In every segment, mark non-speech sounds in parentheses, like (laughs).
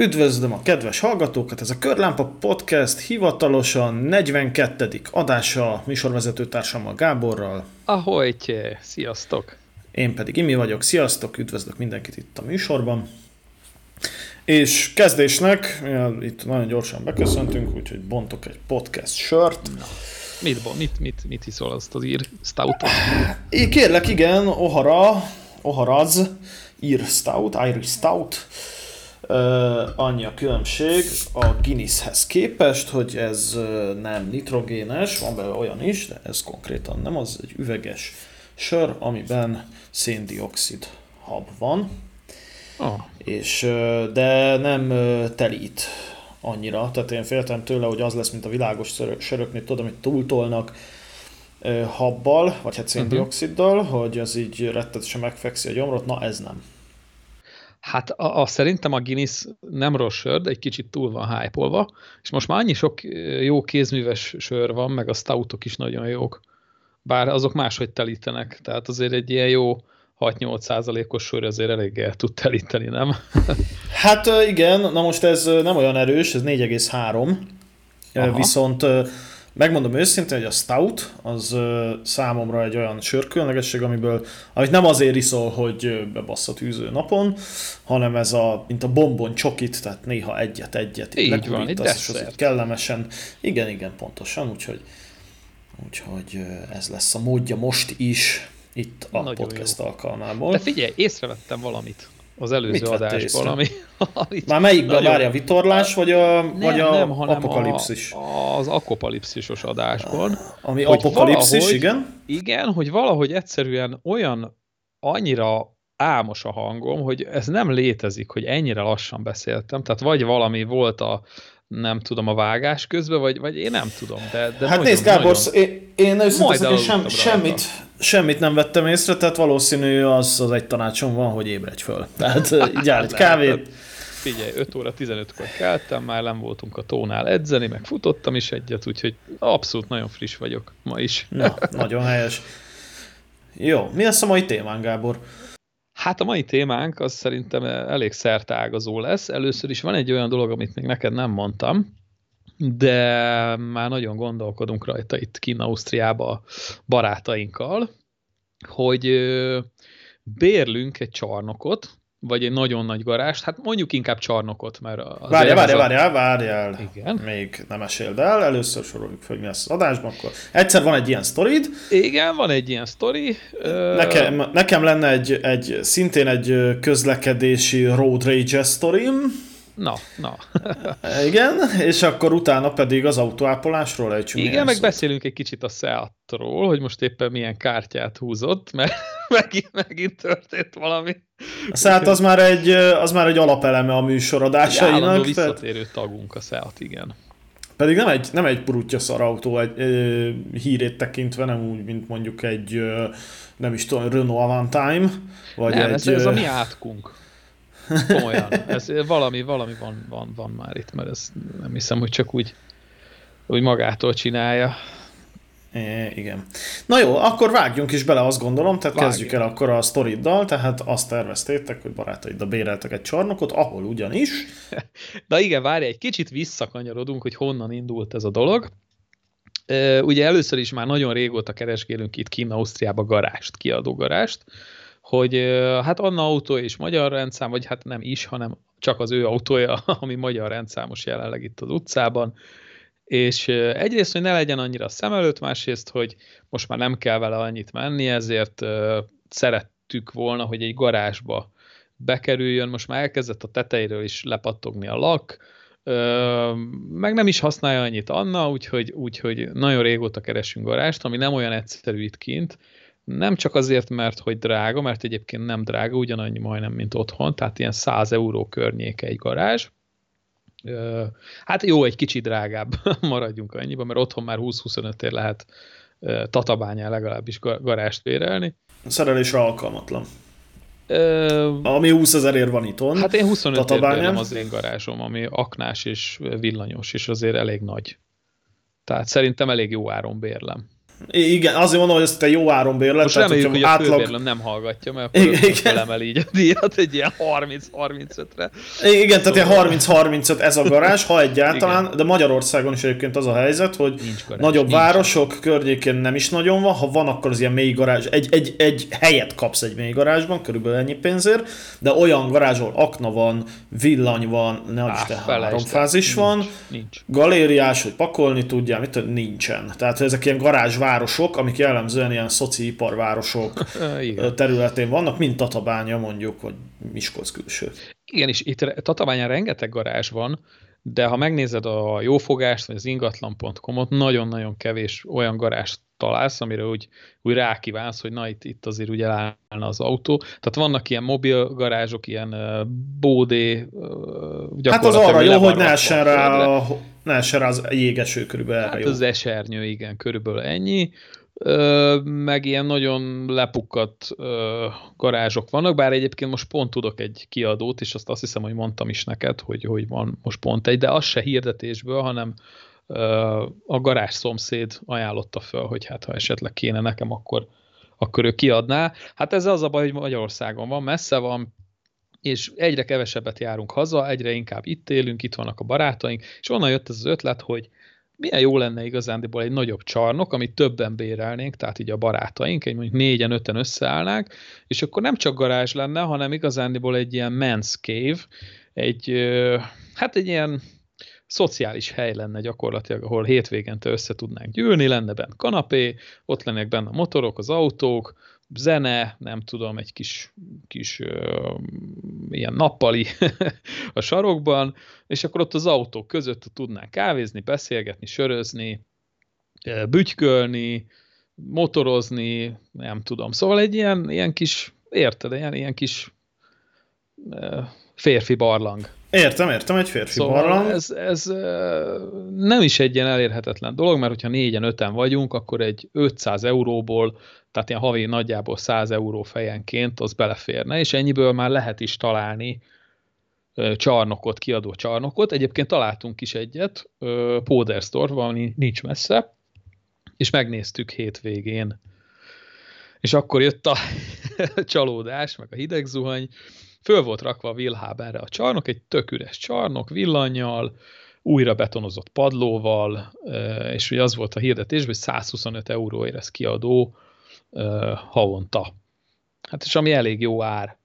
Üdvözlöm a kedves hallgatókat, ez a Körlámpa Podcast hivatalosan 42. adása műsorvezetőtársammal Gáborral. Ahogy, sziasztok! Én pedig Imi vagyok, sziasztok, üdvözlök mindenkit itt a műsorban. És kezdésnek, itt nagyon gyorsan beköszöntünk, úgyhogy bontok egy podcast sört. Na. Mit, mit, mit, mit iszol azt az ír stoutot? Kérlek, igen, Ohara, Oharaz, ír stout, Irish stout Uh, annyi a különbség a Guinnesshez képest, hogy ez uh, nem nitrogénes, van belőle olyan is, de ez konkrétan nem, az egy üveges sör, amiben széndiokszid hab van. Oh. És, uh, de nem telít annyira, tehát én féltem tőle, hogy az lesz, mint a világos söröknél, tudom, amit túltolnak habbal, vagy hát széndioksziddal, uh-huh. hogy az így rettetesen megfekszi a gyomrot, na ez nem. Hát a, a, szerintem a Guinness nem rossz sör, de egy kicsit túl van hype és most már annyi sok jó kézműves sör van, meg a stoutok is nagyon jók, bár azok máshogy telítenek, tehát azért egy ilyen jó 6-8 százalékos sör azért elég el tud telíteni, nem? (laughs) hát igen, na most ez nem olyan erős, ez 4,3, viszont Megmondom őszintén, hogy a stout az számomra egy olyan sörkülönlegesség, amiből, amit nem azért iszol, hogy bebassza tűző napon, hanem ez a, mint a bombon csokit, tehát néha egyet-egyet így van, egy és az kellemesen. Igen, igen, pontosan, úgyhogy, úgyhogy ez lesz a módja most is itt a Nagyon podcast jó. alkalmából. De figyelj, észrevettem valamit az előző adásból, ami, ami... Már melyikben várja a vitorlás, vagy a, nem, vagy a nem, hanem apokalipszis? A, az apokalipszisos adásban. Ami apokalipszis, valahogy, igen? Igen, hogy valahogy egyszerűen olyan annyira álmos a hangom, hogy ez nem létezik, hogy ennyire lassan beszéltem. Tehát vagy valami volt a nem tudom, a vágás közben, vagy, vagy én nem tudom. De, de hát nézd, Gábor, nagyon... én, én őszintén sem, semmit, semmit nem vettem észre, tehát valószínű az, az egy tanácsom van, hogy ébredj föl. (laughs) Tehát így áll egy kávét. Figyelj, 5 óra 15-kor keltem, már nem voltunk a tónál edzeni, meg futottam is egyet, úgyhogy abszolút nagyon friss vagyok ma is. Na, nagyon helyes. Jó, mi lesz a mai témán, Gábor? Hát a mai témánk az szerintem elég szertágazó lesz. Először is van egy olyan dolog, amit még neked nem mondtam, de már nagyon gondolkodunk rajta itt kint Ausztriába barátainkkal, hogy bérlünk egy csarnokot, vagy egy nagyon nagy garást, hát mondjuk inkább csarnokot, mert az Várjál, várjál, várjál, várjál. Igen. Még nem meséld el, először soroljuk fel, mi lesz az adásban, akkor egyszer van egy ilyen sztorid. Igen, van egy ilyen sztori. Nekem, nekem lenne egy, egy, szintén egy közlekedési road rage sztorim. Na, na. (laughs) Igen, és akkor utána pedig az autóápolásról ejtsünk. Igen, meg szót. beszélünk egy kicsit a Seatról, hogy most éppen milyen kártyát húzott, mert (laughs) megint, megint történt valami. A Seat az már egy, az már egy alapeleme a műsoradásainak. Egy visszatérő tehát... tagunk a Seat, igen. Pedig nem egy, nem egy purutya szar autó egy, ö, hírét tekintve, nem úgy, mint mondjuk egy, ö, nem is tudom, Renault Avantime, vagy nem, egy... Ez, ez a mi átkunk. Komolyan. Ez valami, valami van, van, van már itt, mert ez nem hiszem, hogy csak úgy, úgy magától csinálja. É, igen. Na jó, akkor vágjunk is bele, azt gondolom, tehát Vágjunk. kezdjük el akkor a sztoriddal, tehát azt terveztétek, hogy barátaiddal béreltek egy csarnokot, ahol ugyanis... (laughs) Na igen, várj, egy kicsit visszakanyarodunk, hogy honnan indult ez a dolog. Ugye először is már nagyon régóta keresgélünk itt kint Ausztriába garást, kiadó garást, hogy hát Anna autó is magyar rendszám, vagy hát nem is, hanem csak az ő autója, (laughs) ami magyar rendszámos jelenleg itt az utcában, és egyrészt, hogy ne legyen annyira szem előtt, másrészt, hogy most már nem kell vele annyit menni, ezért szerettük volna, hogy egy garázsba bekerüljön, most már elkezdett a tetejéről is lepattogni a lak, meg nem is használja annyit Anna, úgyhogy, úgyhogy nagyon régóta keresünk garást, ami nem olyan egyszerű itt kint, nem csak azért, mert hogy drága, mert egyébként nem drága, ugyanannyi majdnem, mint otthon, tehát ilyen 100 euró környéke egy garázs. Hát jó, egy kicsit drágább, (laughs) maradjunk annyiba, mert otthon már 20-25 ér lehet tatabányán legalábbis garást bérelni. A szerelésre alkalmatlan. Ö... Ami 20 ezerért van itthon. Hát én 25 ér az én garázsom, ami aknás és villanyos, és azért elég nagy. Tehát szerintem elég jó áron bérlem. Igen, azért mondom, hogy ezt te jó áron bérlet. Most tehát, reméljük, hogy a főbérlem nem hallgatja, mert Igen, akkor igen. felemel így a díjat egy ilyen 30-35-re. Igen, tehát Szóval- ilyen 30-35 ez a garázs, ha egyáltalán, de Magyarországon is egyébként az a helyzet, hogy garázs, nagyobb nincs. városok környékén nem is nagyon van, ha van, akkor az ilyen mély garázs, egy, egy, egy helyet kapsz egy mély garázsban, körülbelül ennyi pénzért, de olyan garázs, ahol akna van, villany van, ne Á, Isten, felejtsd három el. fázis van, Nincs, galériás, hogy pakolni tudjál, mit nincsen. Tehát ezek ilyen garázsvárosok, amik jellemzően ilyen szociiparvárosok (laughs) területén vannak, mint Tatabánya mondjuk, vagy Miskolc külső. Igen, és itt Tatabányán rengeteg garázs van, de ha megnézed a jófogást, vagy az ingatlan.com-ot, nagyon-nagyon kevés olyan garázs találsz, amire úgy, úgy rákívánsz, hogy na itt, itt azért ugye állna az autó. Tehát vannak ilyen mobil garázsok, ilyen bódé, Hát az arra jó, hogy ne essen rá, a, ne essen rá az jégeső körülbelül Hát jó. az esernyő, igen, körülbelül ennyi. Meg ilyen nagyon lepukkadt garázsok vannak, bár egyébként most pont tudok egy kiadót, és azt azt hiszem, hogy mondtam is neked, hogy, hogy van most pont egy, de az se hirdetésből, hanem a garázs szomszéd ajánlotta föl, hogy hát ha esetleg kéne nekem, akkor, akkor ő kiadná. Hát ez az a baj, hogy Magyarországon van, messze van, és egyre kevesebbet járunk haza, egyre inkább itt élünk, itt vannak a barátaink, és onnan jött ez az ötlet, hogy milyen jó lenne igazándiból egy nagyobb csarnok, amit többen bérelnénk, tehát így a barátaink, egy mondjuk négyen, öten összeállnánk, és akkor nem csak garázs lenne, hanem igazándiból egy ilyen men's cave, egy, hát egy ilyen szociális hely lenne gyakorlatilag, ahol hétvégente össze tudnánk gyűlni, lenne benne kanapé, ott lennének benne a motorok, az autók, zene, nem tudom, egy kis, kis ö, ilyen nappali (laughs) a sarokban, és akkor ott az autók között tudnánk kávézni, beszélgetni, sörözni, bütykölni, motorozni, nem tudom. Szóval egy ilyen, ilyen kis, érted, ilyen, ilyen kis ö, férfi barlang. Értem, értem, egy férfi Szóval barlang. ez, ez nem is egy ilyen elérhetetlen dolog, mert hogyha négyen, öten vagyunk, akkor egy 500 euróból, tehát ilyen havi nagyjából 100 euró fejenként az beleférne, és ennyiből már lehet is találni csarnokot, kiadó csarnokot. Egyébként találtunk is egyet, ö, Pódersdorf, ami nincs messze, és megnéztük hétvégén. És akkor jött a (laughs) csalódás, meg a hideg zuhany, föl volt rakva a Wilhabenre a csarnok, egy tök üres csarnok, villannyal, újra betonozott padlóval, és ugye az volt a hirdetésben, hogy 125 euróért ez kiadó havonta. Hát és ami elég jó ár.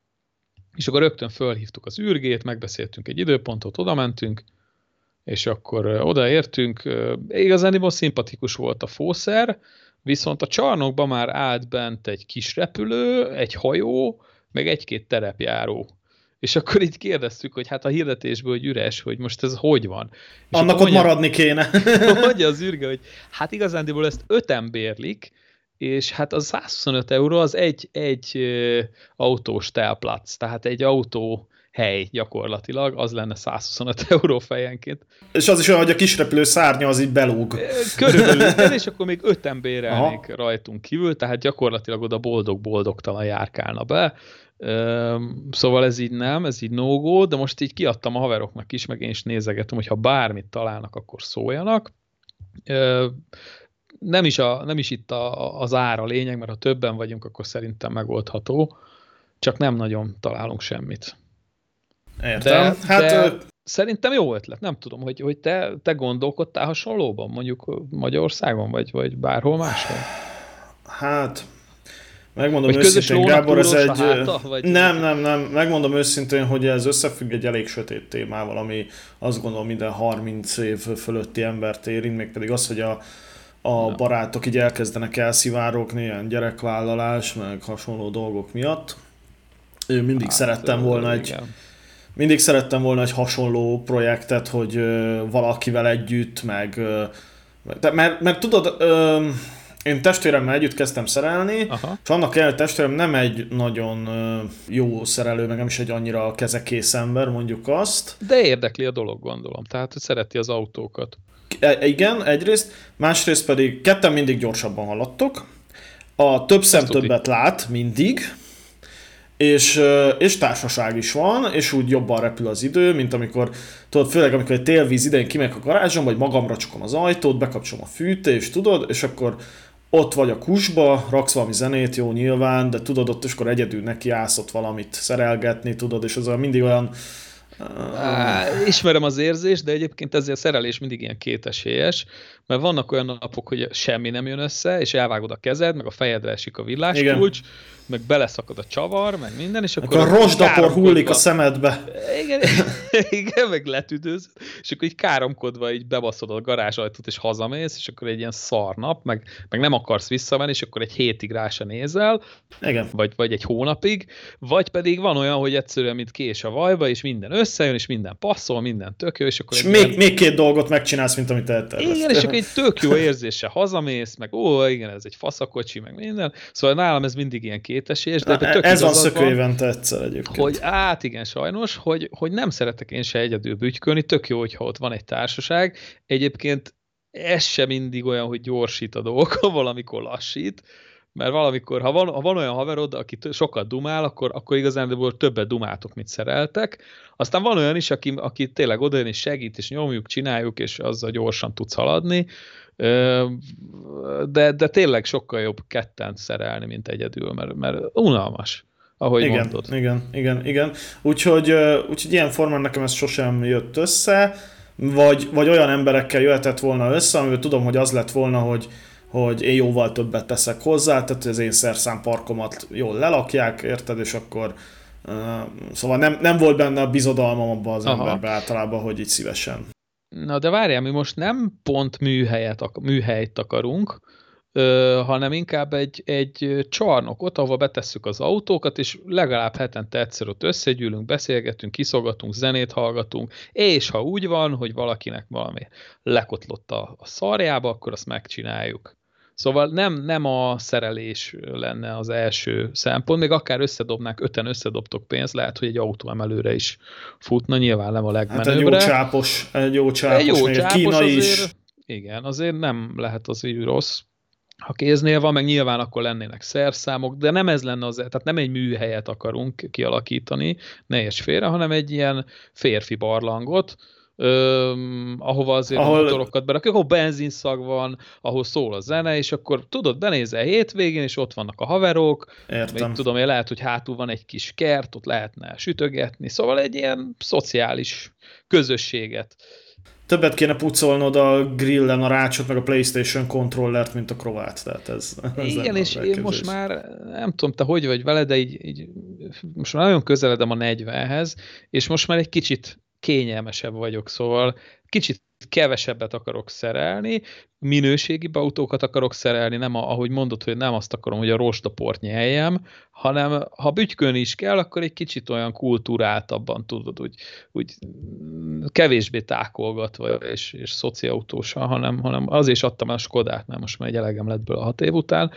És akkor rögtön fölhívtuk az űrgét, megbeszéltünk egy időpontot, oda mentünk, és akkor odaértünk. Igazániból szimpatikus volt a fószer, viszont a csarnokban már állt bent egy kis repülő, egy hajó, meg egy-két terepjáró. És akkor így kérdeztük, hogy hát a hirdetésből, hogy üres, hogy most ez hogy van. És Annak ott maradni kéne. (laughs) mondja az űrge, hogy hát igazándiból ezt öten bérlik, és hát az 125 euró az egy, egy autós telplac, tehát egy autó hely gyakorlatilag, az lenne 125 (laughs) euró fejenként. És az is olyan, hogy a kis repülő szárnya az így belúg. Körülbelül, és akkor még öten bérelnék Aha. rajtunk kívül, tehát gyakorlatilag oda boldog-boldogtalan járkálna be. Szóval ez így nem, ez így no de most így kiadtam a haveroknak is, meg én is nézegetem, hogy ha bármit találnak, akkor szóljanak. Nem is, a, nem is itt a, az ára lényeg, mert ha többen vagyunk, akkor szerintem megoldható, csak nem nagyon találunk semmit. Értem. De- hát de- ö, Szerintem jó ötlet, nem tudom, hogy, hogy te, te gondolkodtál hasonlóban, mondjuk Magyarországon, vagy, vagy bárhol máshol? Hát, megmondom Vagy őszintén, Gábor, ez egy... háta, vagy- nem, nem, nem, megmondom őszintén, hogy ez összefügg egy elég sötét témával, ami azt gondolom minden 30 év fölötti embert érint, mégpedig az, hogy a, a Ja. barátok így elkezdenek elszivárogni, ilyen gyerekvállalás, meg hasonló dolgok miatt. Én mindig hát, szerettem volna egy igen. mindig szerettem volna egy hasonló projektet, hogy valakivel együtt, meg... De, mert, mert tudod, ö, én testvéremmel együtt kezdtem szerelni, Aha. és annak ellenére testvérem nem egy nagyon jó szerelő, meg nem is egy annyira kezekész ember, mondjuk azt. De érdekli a dolog, gondolom. Tehát, hogy szereti az autókat. E, igen, egyrészt, másrészt pedig ketten mindig gyorsabban haladtok, a több szem többet lát mindig, és, és társaság is van, és úgy jobban repül az idő, mint amikor, tudod, főleg amikor egy télvíz idején kimegyek a garázsom, vagy magamra csukom az ajtót, bekapcsolom a fűtést, tudod, és akkor ott vagy a kusba, raksz valami zenét, jó nyilván, de tudod, ott is akkor egyedül neki állsz ott valamit szerelgetni, tudod, és az mindig olyan Á, ismerem az érzést, de egyébként ezzel a szerelés mindig ilyen kétesélyes, mert vannak olyan napok, hogy semmi nem jön össze, és elvágod a kezed, meg a fejedre esik a villáskulcs, meg beleszakad a csavar, meg minden, és akkor... Akkor a rozsdapor hullik a szemedbe. Igen, (laughs) igen, meg letüdőz, és akkor így káromkodva így bebaszod a garázsajtót, és hazamész, és akkor egy ilyen szar nap, meg, meg nem akarsz visszamenni, és akkor egy hétig rá se nézel, igen. Vagy, vagy egy hónapig, vagy pedig van olyan, hogy egyszerűen, mint kés a vajba, és minden összejön, és minden passzol, minden tök jó, és akkor... És még, ilyen... még két dolgot megcsinálsz, mint amit elterveztél. Igen, és egy tök jó érzése hazamész, meg ó, igen, ez egy faszakocsi, meg minden. Szóval nálam ez mindig ilyen kétesés. De Na, tök ez van szökő évente egyszer egyébként. Hogy át igen, sajnos, hogy, hogy nem szeretek én se egyedül bütykölni, tök jó, hogyha ott van egy társaság. Egyébként ez sem mindig olyan, hogy gyorsít a dolgok, (laughs) valamikor lassít, mert valamikor, ha van, ha van olyan haverod, aki sokat dumál, akkor, akkor igazán többet dumáltok, mint szereltek. Aztán van olyan is, aki, aki tényleg odajön és segít, és nyomjuk, csináljuk, és azzal gyorsan tudsz haladni. De, de tényleg sokkal jobb ketten szerelni, mint egyedül, mert, mert unalmas ahogy igen, mondod. Igen, igen, igen. Úgyhogy, úgyhogy ilyen formán nekem ez sosem jött össze, vagy, vagy olyan emberekkel jöhetett volna össze, amivel tudom, hogy az lett volna, hogy, hogy én jóval többet teszek hozzá, tehát az én szerszámparkomat jól lelakják, érted, és akkor uh, szóval nem, nem volt benne a bizodalmam abban az Aha. emberben általában, hogy így szívesen. Na de várjál, mi most nem pont műhelyet, műhelyt akarunk, ö, hanem inkább egy, egy csarnokot, ahova betesszük az autókat, és legalább hetente egyszer ott összegyűlünk, beszélgetünk, kiszolgatunk, zenét hallgatunk, és ha úgy van, hogy valakinek valami lekotlott a, a szarjába, akkor azt megcsináljuk. Szóval nem, nem a szerelés lenne az első szempont, még akár összedobnák, öten összedobtok pénzt, lehet, hogy egy autó emelőre is futna, nyilván nem a legmenőbbre. Hát egy jó csápos, egy jó csápos, egy jó csápos kína azért, is. Igen, azért nem lehet az így rossz. Ha kéznél van, meg nyilván akkor lennének szerszámok, de nem ez lenne az, tehát nem egy műhelyet akarunk kialakítani, ne és félre, hanem egy ilyen férfi barlangot, öm, ahova azért ahol... a motorokat berakjuk, ahol benzinszag van, ahol szól a zene, és akkor tudod, benézel hétvégén, és ott vannak a haverok, Értem. Még tudom, hogy lehet, hogy hátul van egy kis kert, ott lehetne sütögetni, szóval egy ilyen szociális közösséget. Többet kéne pucolnod a grillen a rácsot, meg a Playstation kontrollert, mint a krovát. Tehát ez, ez Igen, és én most már, nem tudom, te hogy vagy vele, de így, így most már nagyon közeledem a 40-hez, és most már egy kicsit kényelmesebb vagyok, szóval kicsit kevesebbet akarok szerelni, minőségi autókat akarok szerelni, nem a, ahogy mondod, hogy nem azt akarom, hogy a rostaport nyeljem, hanem ha bütykön is kell, akkor egy kicsit olyan kultúráltabban tudod, úgy, úgy kevésbé tákolgatva és, és szociautósan, hanem, hanem azért is adtam a Skodát, mert most már egy elegem lett belőle a hat év után.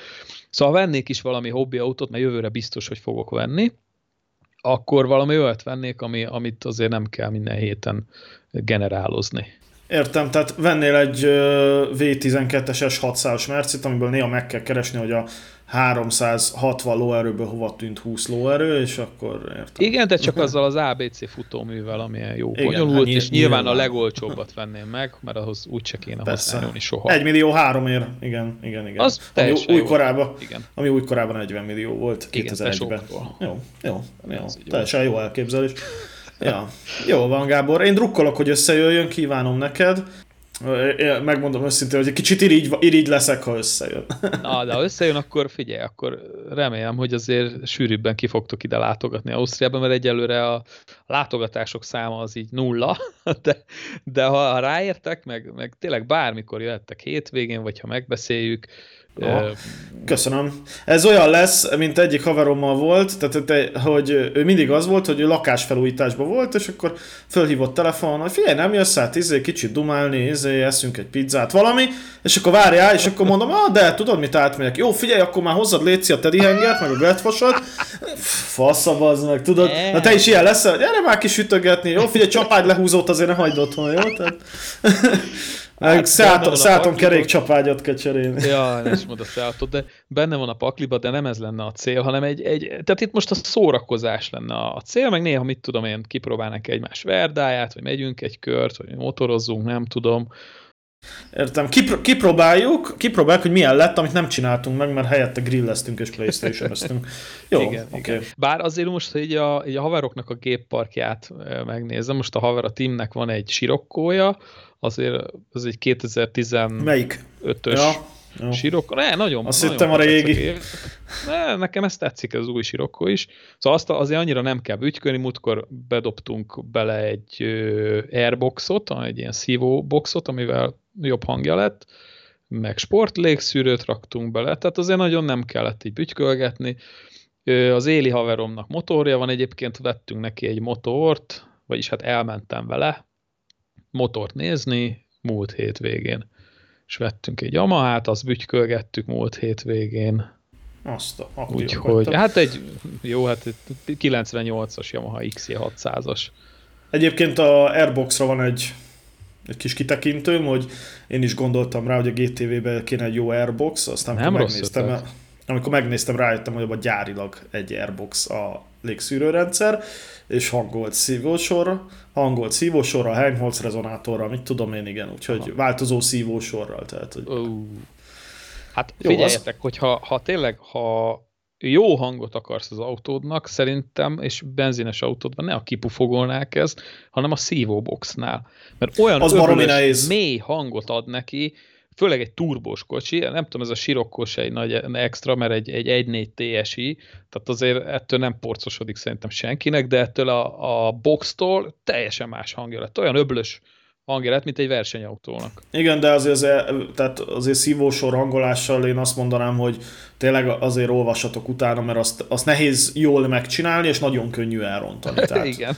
Szóval vennék is valami hobbi autót, mert jövőre biztos, hogy fogok venni, akkor valami olyat vennék, ami, amit azért nem kell minden héten generálozni. Értem, tehát vennél egy V12-es S600-as Mercit, amiből néha meg kell keresni, hogy a 360 lóerőből hova tűnt 20 lóerő, és akkor értem. Igen, de csak azzal az ABC futóművel, amilyen jó Igen, bonyolult, hát és nyilván, nyilván a legolcsóbbat venném meg, mert ahhoz úgyse kéne Persze. használni soha. 1 millió 3 ér, igen, igen, igen. Az ami új korában, igen. ami új korában 40 millió volt 2001-ben. Jó, jó, jó, teljesen jó elképzelés. Ja, jó van Gábor, én drukkolok, hogy összejöjjön, kívánom neked. Megmondom őszintén, hogy egy kicsit irigy, irigy leszek, ha összejön. Na, de ha összejön, akkor figyelj, akkor remélem, hogy azért sűrűbben ki fogtok ide látogatni Ausztriában, mert egyelőre a látogatások száma az így nulla, (laughs) de, de ha ráértek, meg, meg tényleg bármikor jöhettek hétvégén, vagy ha megbeszéljük, Ja. Köszönöm. Ez olyan lesz, mint egyik haverommal volt, tehát hogy ő mindig az volt, hogy ő lakásfelújításban volt, és akkor fölhívott telefonon, hogy figyelj, nem jössz át, izé, kicsit dumálni, izé, eszünk egy pizzát, valami, és akkor várjál, és akkor mondom, ah, de tudod, mit átmegyek. Jó, figyelj, akkor már hozzad létszi a teddy hengert, meg a gretfosod. Faszab az meg, tudod? Na te is ilyen leszel, gyere már kisütögetni. Jó, figyelj, csapágy lehúzót azért ne hagyd otthon, jó? Tehát... (laughs) Hát, szálltom, szálltom kerékcsapágyat kell cserélni. Ja, és mond a szálltot, de benne van a pakliba, de nem ez lenne a cél, hanem egy, egy tehát itt most a szórakozás lenne a cél, meg néha mit tudom én, kipróbálnak egymás verdáját, vagy megyünk egy kört, vagy motorozzunk, nem tudom, Értem. Kipr- kipróbáljuk, kipróbáljuk, hogy milyen lett, amit nem csináltunk meg, mert helyette grilleztünk és playstation (laughs) Jó, igen, okay. igen. Bár azért most, hogy így a, így a haveroknak a gépparkját megnézem, most a haver a Timnek van egy sirokkója, azért az egy 2015-ös Melyik? Ja. Jó. Sirokko, ne, nagyon. Azt nagyon hittem a régi. Ne, nekem ez tetszik, ez az új Sirokko is. Szóval azt azért annyira nem kell bütykölni, múltkor bedobtunk bele egy airboxot, egy ilyen szívó boxot, amivel jobb hangja lett, meg sportlégszűrőt raktunk bele, tehát azért nagyon nem kellett így bütykölgetni. Az éli haveromnak motorja van, egyébként vettünk neki egy motort, vagyis hát elmentem vele motort nézni múlt hétvégén és vettünk egy Yamaha-t, azt bütykölgettük múlt hétvégén. Azt a Úgyhogy, hát egy, jó, hát 98-as Yamaha XJ600-as. Egyébként a Airboxra van egy, egy kis kitekintőm, hogy én is gondoltam rá, hogy a GTV-be kéne egy jó Airbox, aztán Nem megnéztem, amikor megnéztem, rájöttem, hogy abban gyárilag egy Airbox a légszűrőrendszer, és hangolt szívósor, hangolt szívósorra, Helmholtz rezonátorra, mit tudom én, igen, úgyhogy Aha. változó szívósorral. Tehát, hogy... Hát Jó, figyeljetek, az... hogy ha, ha tényleg, ha jó hangot akarsz az autódnak, szerintem, és benzines autódban ne a kipufogolnál kezd, hanem a szívóboxnál. Mert olyan az öblös, mély hangot ad neki, főleg egy turbós kocsi, nem tudom, ez a sirokkos egy nagy extra, mert egy, egy 1.4 TSI, tehát azért ettől nem porcosodik szerintem senkinek, de ettől a, a boxtól teljesen más hangja lett. Olyan öblös hangja lett, mint egy versenyautónak. Igen, de azért, azért, tehát azért szívósor hangolással én azt mondanám, hogy tényleg azért olvassatok utána, mert azt, azt nehéz jól megcsinálni, és nagyon könnyű elrontani. (laughs) Tehát, Igen.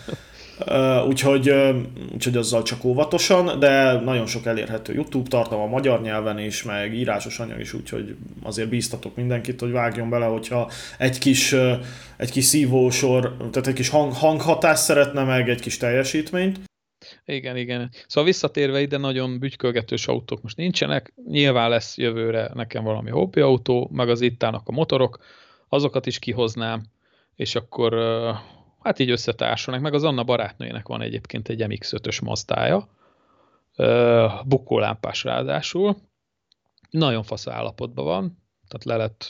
Úgyhogy, úgyhogy azzal csak óvatosan, de nagyon sok elérhető YouTube tartalma magyar nyelven is, meg írásos anyag is, úgyhogy azért bíztatok mindenkit, hogy vágjon bele, hogyha egy kis, egy kis szívósor, tehát egy kis hang, hanghatást szeretne meg, egy kis teljesítményt. Igen, igen. Szóval visszatérve ide nagyon bütykölgetős autók most nincsenek, nyilván lesz jövőre nekem valami hobbi autó, meg az itt a motorok, azokat is kihoznám, és akkor hát így összetársulnak, meg az Anna barátnőjének van egyébként egy MX-5-ös Mazdája, bukólámpás ráadásul, nagyon fasz állapotban van, tehát le lett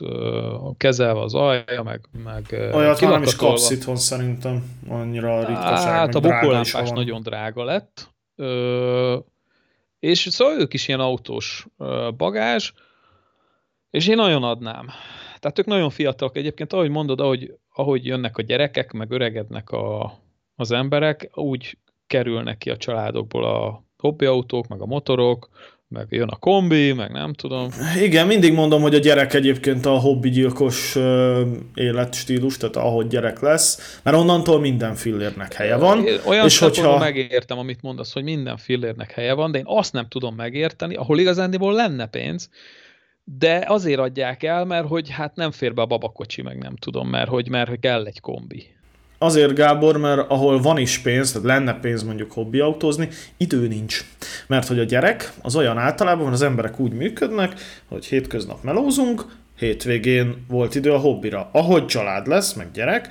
kezelve az alja, meg, meg Olyat már nem is kapsz itthon szerintem, annyira ritkaság, Hát a bukólámpás nagyon drága lett, és szóval ők is ilyen autós bagázs, és én nagyon adnám. Tehát ők nagyon fiatalok. Egyébként, ahogy mondod, ahogy, ahogy jönnek a gyerekek, meg öregednek a, az emberek, úgy kerülnek ki a családokból a hobbiautók, meg a motorok, meg jön a kombi, meg nem tudom. Igen, mindig mondom, hogy a gyerek egyébként a hobbigyilkos életstílus, tehát ahogy gyerek lesz, mert onnantól minden fillérnek helye van. Olyan és hogyha... megértem, amit mondasz, hogy minden fillérnek helye van, de én azt nem tudom megérteni, ahol igazándiból lenne pénz, de azért adják el, mert hogy hát nem fér be a babakocsi, meg nem tudom, mert hogy, mert kell egy kombi. Azért, Gábor, mert ahol van is pénz, tehát lenne pénz mondjuk hobbiautózni, idő nincs. Mert hogy a gyerek, az olyan általában az emberek úgy működnek, hogy hétköznap melózunk, hétvégén volt idő a hobbira. Ahogy család lesz, meg gyerek,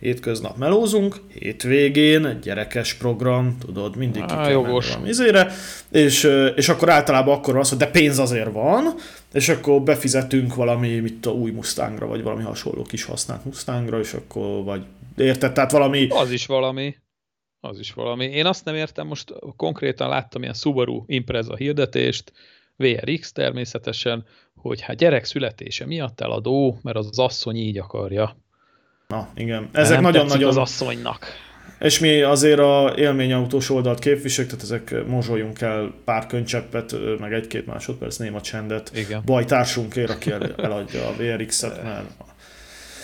hétköznap melózunk, hétvégén gyerekes program, tudod, mindig ki kell jogos. izére, és, és akkor általában akkor az, hogy de pénz azért van, és akkor befizetünk valami, mit a új Mustangra, vagy valami hasonló kis használt Mustangra, és akkor, vagy érted, tehát valami... Az is valami. Az is valami. Én azt nem értem, most konkrétan láttam ilyen Subaru Impreza hirdetést, VRX természetesen, hogy hát gyerek születése miatt eladó, mert az, az asszony így akarja. Na, igen. Ezek nagyon-nagyon... az asszonynak. És mi azért a élményautós oldalt képviseljük, tehát ezek mozsoljunk el pár könycseppet, meg egy-két másodperc néma csendet. Igen. Bajtársunkért, aki el, eladja a VRX-et, mert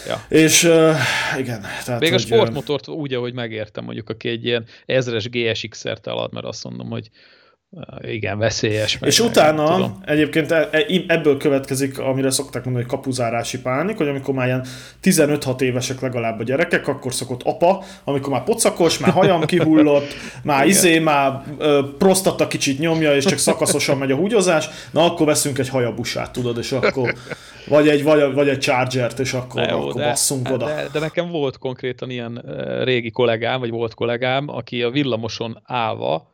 Ja. És uh, igen. Tehát, Még hogy, a sportmotort úgy, ahogy megértem, mondjuk, aki egy ilyen ezres GSX-ert elad, mert azt mondom, hogy igen, veszélyes. És meg, utána tudom. egyébként e, e, ebből következik, amire szokták mondani, hogy kapuzárási pánik, hogy amikor már ilyen 15-6 évesek legalább a gyerekek, akkor szokott apa, amikor már pocakos, már hajam kihullott, (laughs) már igen. izé, már ö, prostata kicsit nyomja, és csak szakaszosan megy a húgyozás, na akkor veszünk egy hajabusát, tudod, és akkor vagy egy, vagy, vagy egy Chargert, és akkor, jó, akkor de, basszunk oda. De, de nekem volt konkrétan ilyen régi kollégám, vagy volt kollégám, aki a villamoson állva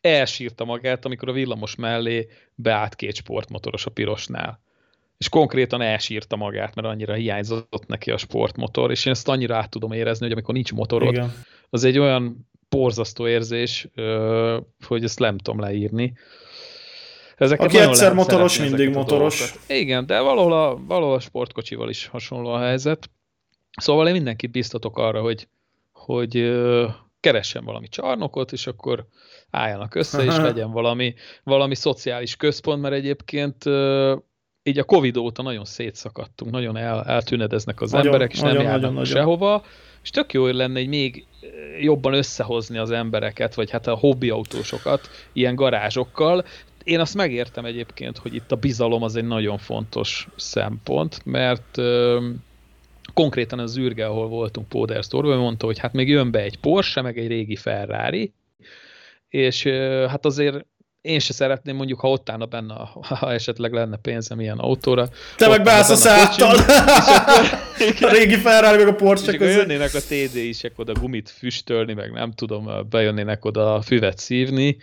elsírta magát, amikor a villamos mellé beállt két sportmotoros a pirosnál. És konkrétan elsírta magát, mert annyira hiányzott neki a sportmotor, és én ezt annyira át tudom érezni, hogy amikor nincs motorod, Igen. az egy olyan porzasztó érzés, hogy ezt nem tudom leírni. Ezeket Aki egyszer motoros, mindig motoros. Igen, de valahol a, valahol a sportkocsival is hasonló a helyzet. Szóval én mindenkit biztatok arra, hogy, hogy keressen valami csarnokot, és akkor álljanak össze, és legyen valami, valami szociális központ, mert egyébként így a Covid óta nagyon szétszakadtunk, nagyon el, eltűnedeznek az nagyon, emberek, és nagyon, nem járnak nagyon, sehova, és tök jó lenne egy még jobban összehozni az embereket, vagy hát a hobbi autósokat ilyen garázsokkal. Én azt megértem egyébként, hogy itt a bizalom az egy nagyon fontos szempont, mert konkrétan az űrge, ahol voltunk Póder Store, mondta, hogy hát még jön be egy Porsche, meg egy régi Ferrari, és hát azért én se szeretném mondjuk, ha ott állna benne, ha esetleg lenne pénzem ilyen autóra. Te meg beállsz a száttal! (laughs) a régi Ferrari meg a Porsche között. jönnének a TD-isek oda gumit füstölni, meg nem tudom, bejönnének oda füvet szívni,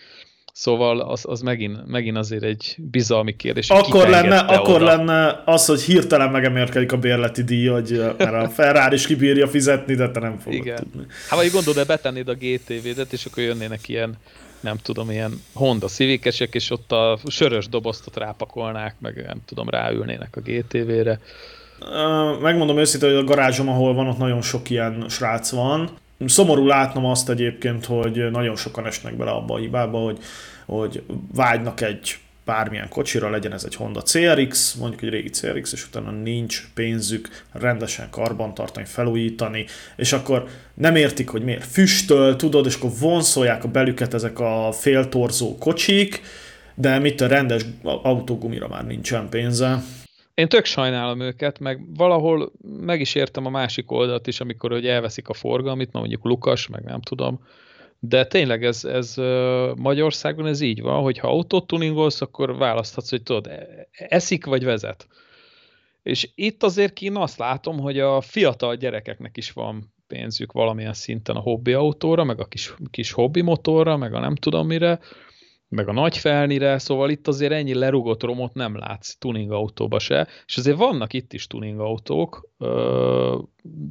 Szóval az, az megint, megint azért egy bizalmi kérdés. Akkor lenne, akkor lenne az, hogy hirtelen megemelkedik a bérleti díj, hogy, mert a Ferrari is kibírja fizetni, de te nem fogod Igen. tudni. Hát vagy gondolod, de betennéd a GTV-det, és akkor jönnének ilyen nem tudom, ilyen Honda civikesek, és ott a sörös doboztot rápakolnák, meg nem tudom, ráülnének a GTV-re. Megmondom őszintén, hogy a garázsom, ahol van, ott nagyon sok ilyen srác van. Szomorú látnom azt egyébként, hogy nagyon sokan esnek bele abba a hibába, hogy, hogy vágynak egy bármilyen kocsira, legyen ez egy Honda CRX, mondjuk egy régi CRX, és utána nincs pénzük rendesen karbantartani, felújítani, és akkor nem értik, hogy miért füstöl, tudod, és akkor vonszolják a belüket ezek a féltorzó kocsik, de mit a rendes autógumira már nincsen pénze. Én tök sajnálom őket, meg valahol meg is értem a másik oldalt is, amikor hogy elveszik a forgalmit, mondjuk Lukas, meg nem tudom, de tényleg ez, ez Magyarországon ez így van, hogy ha autót tuningolsz, akkor választhatsz, hogy tudod, e, eszik vagy vezet. És itt azért kín azt látom, hogy a fiatal gyerekeknek is van pénzük valamilyen szinten a hobbi autóra, meg a kis, kis hobbi motorra, meg a nem tudom mire, meg a nagy felnire, szóval itt azért ennyi lerugott romot nem látsz tuning autóba se, és azért vannak itt is tuning autók, ö,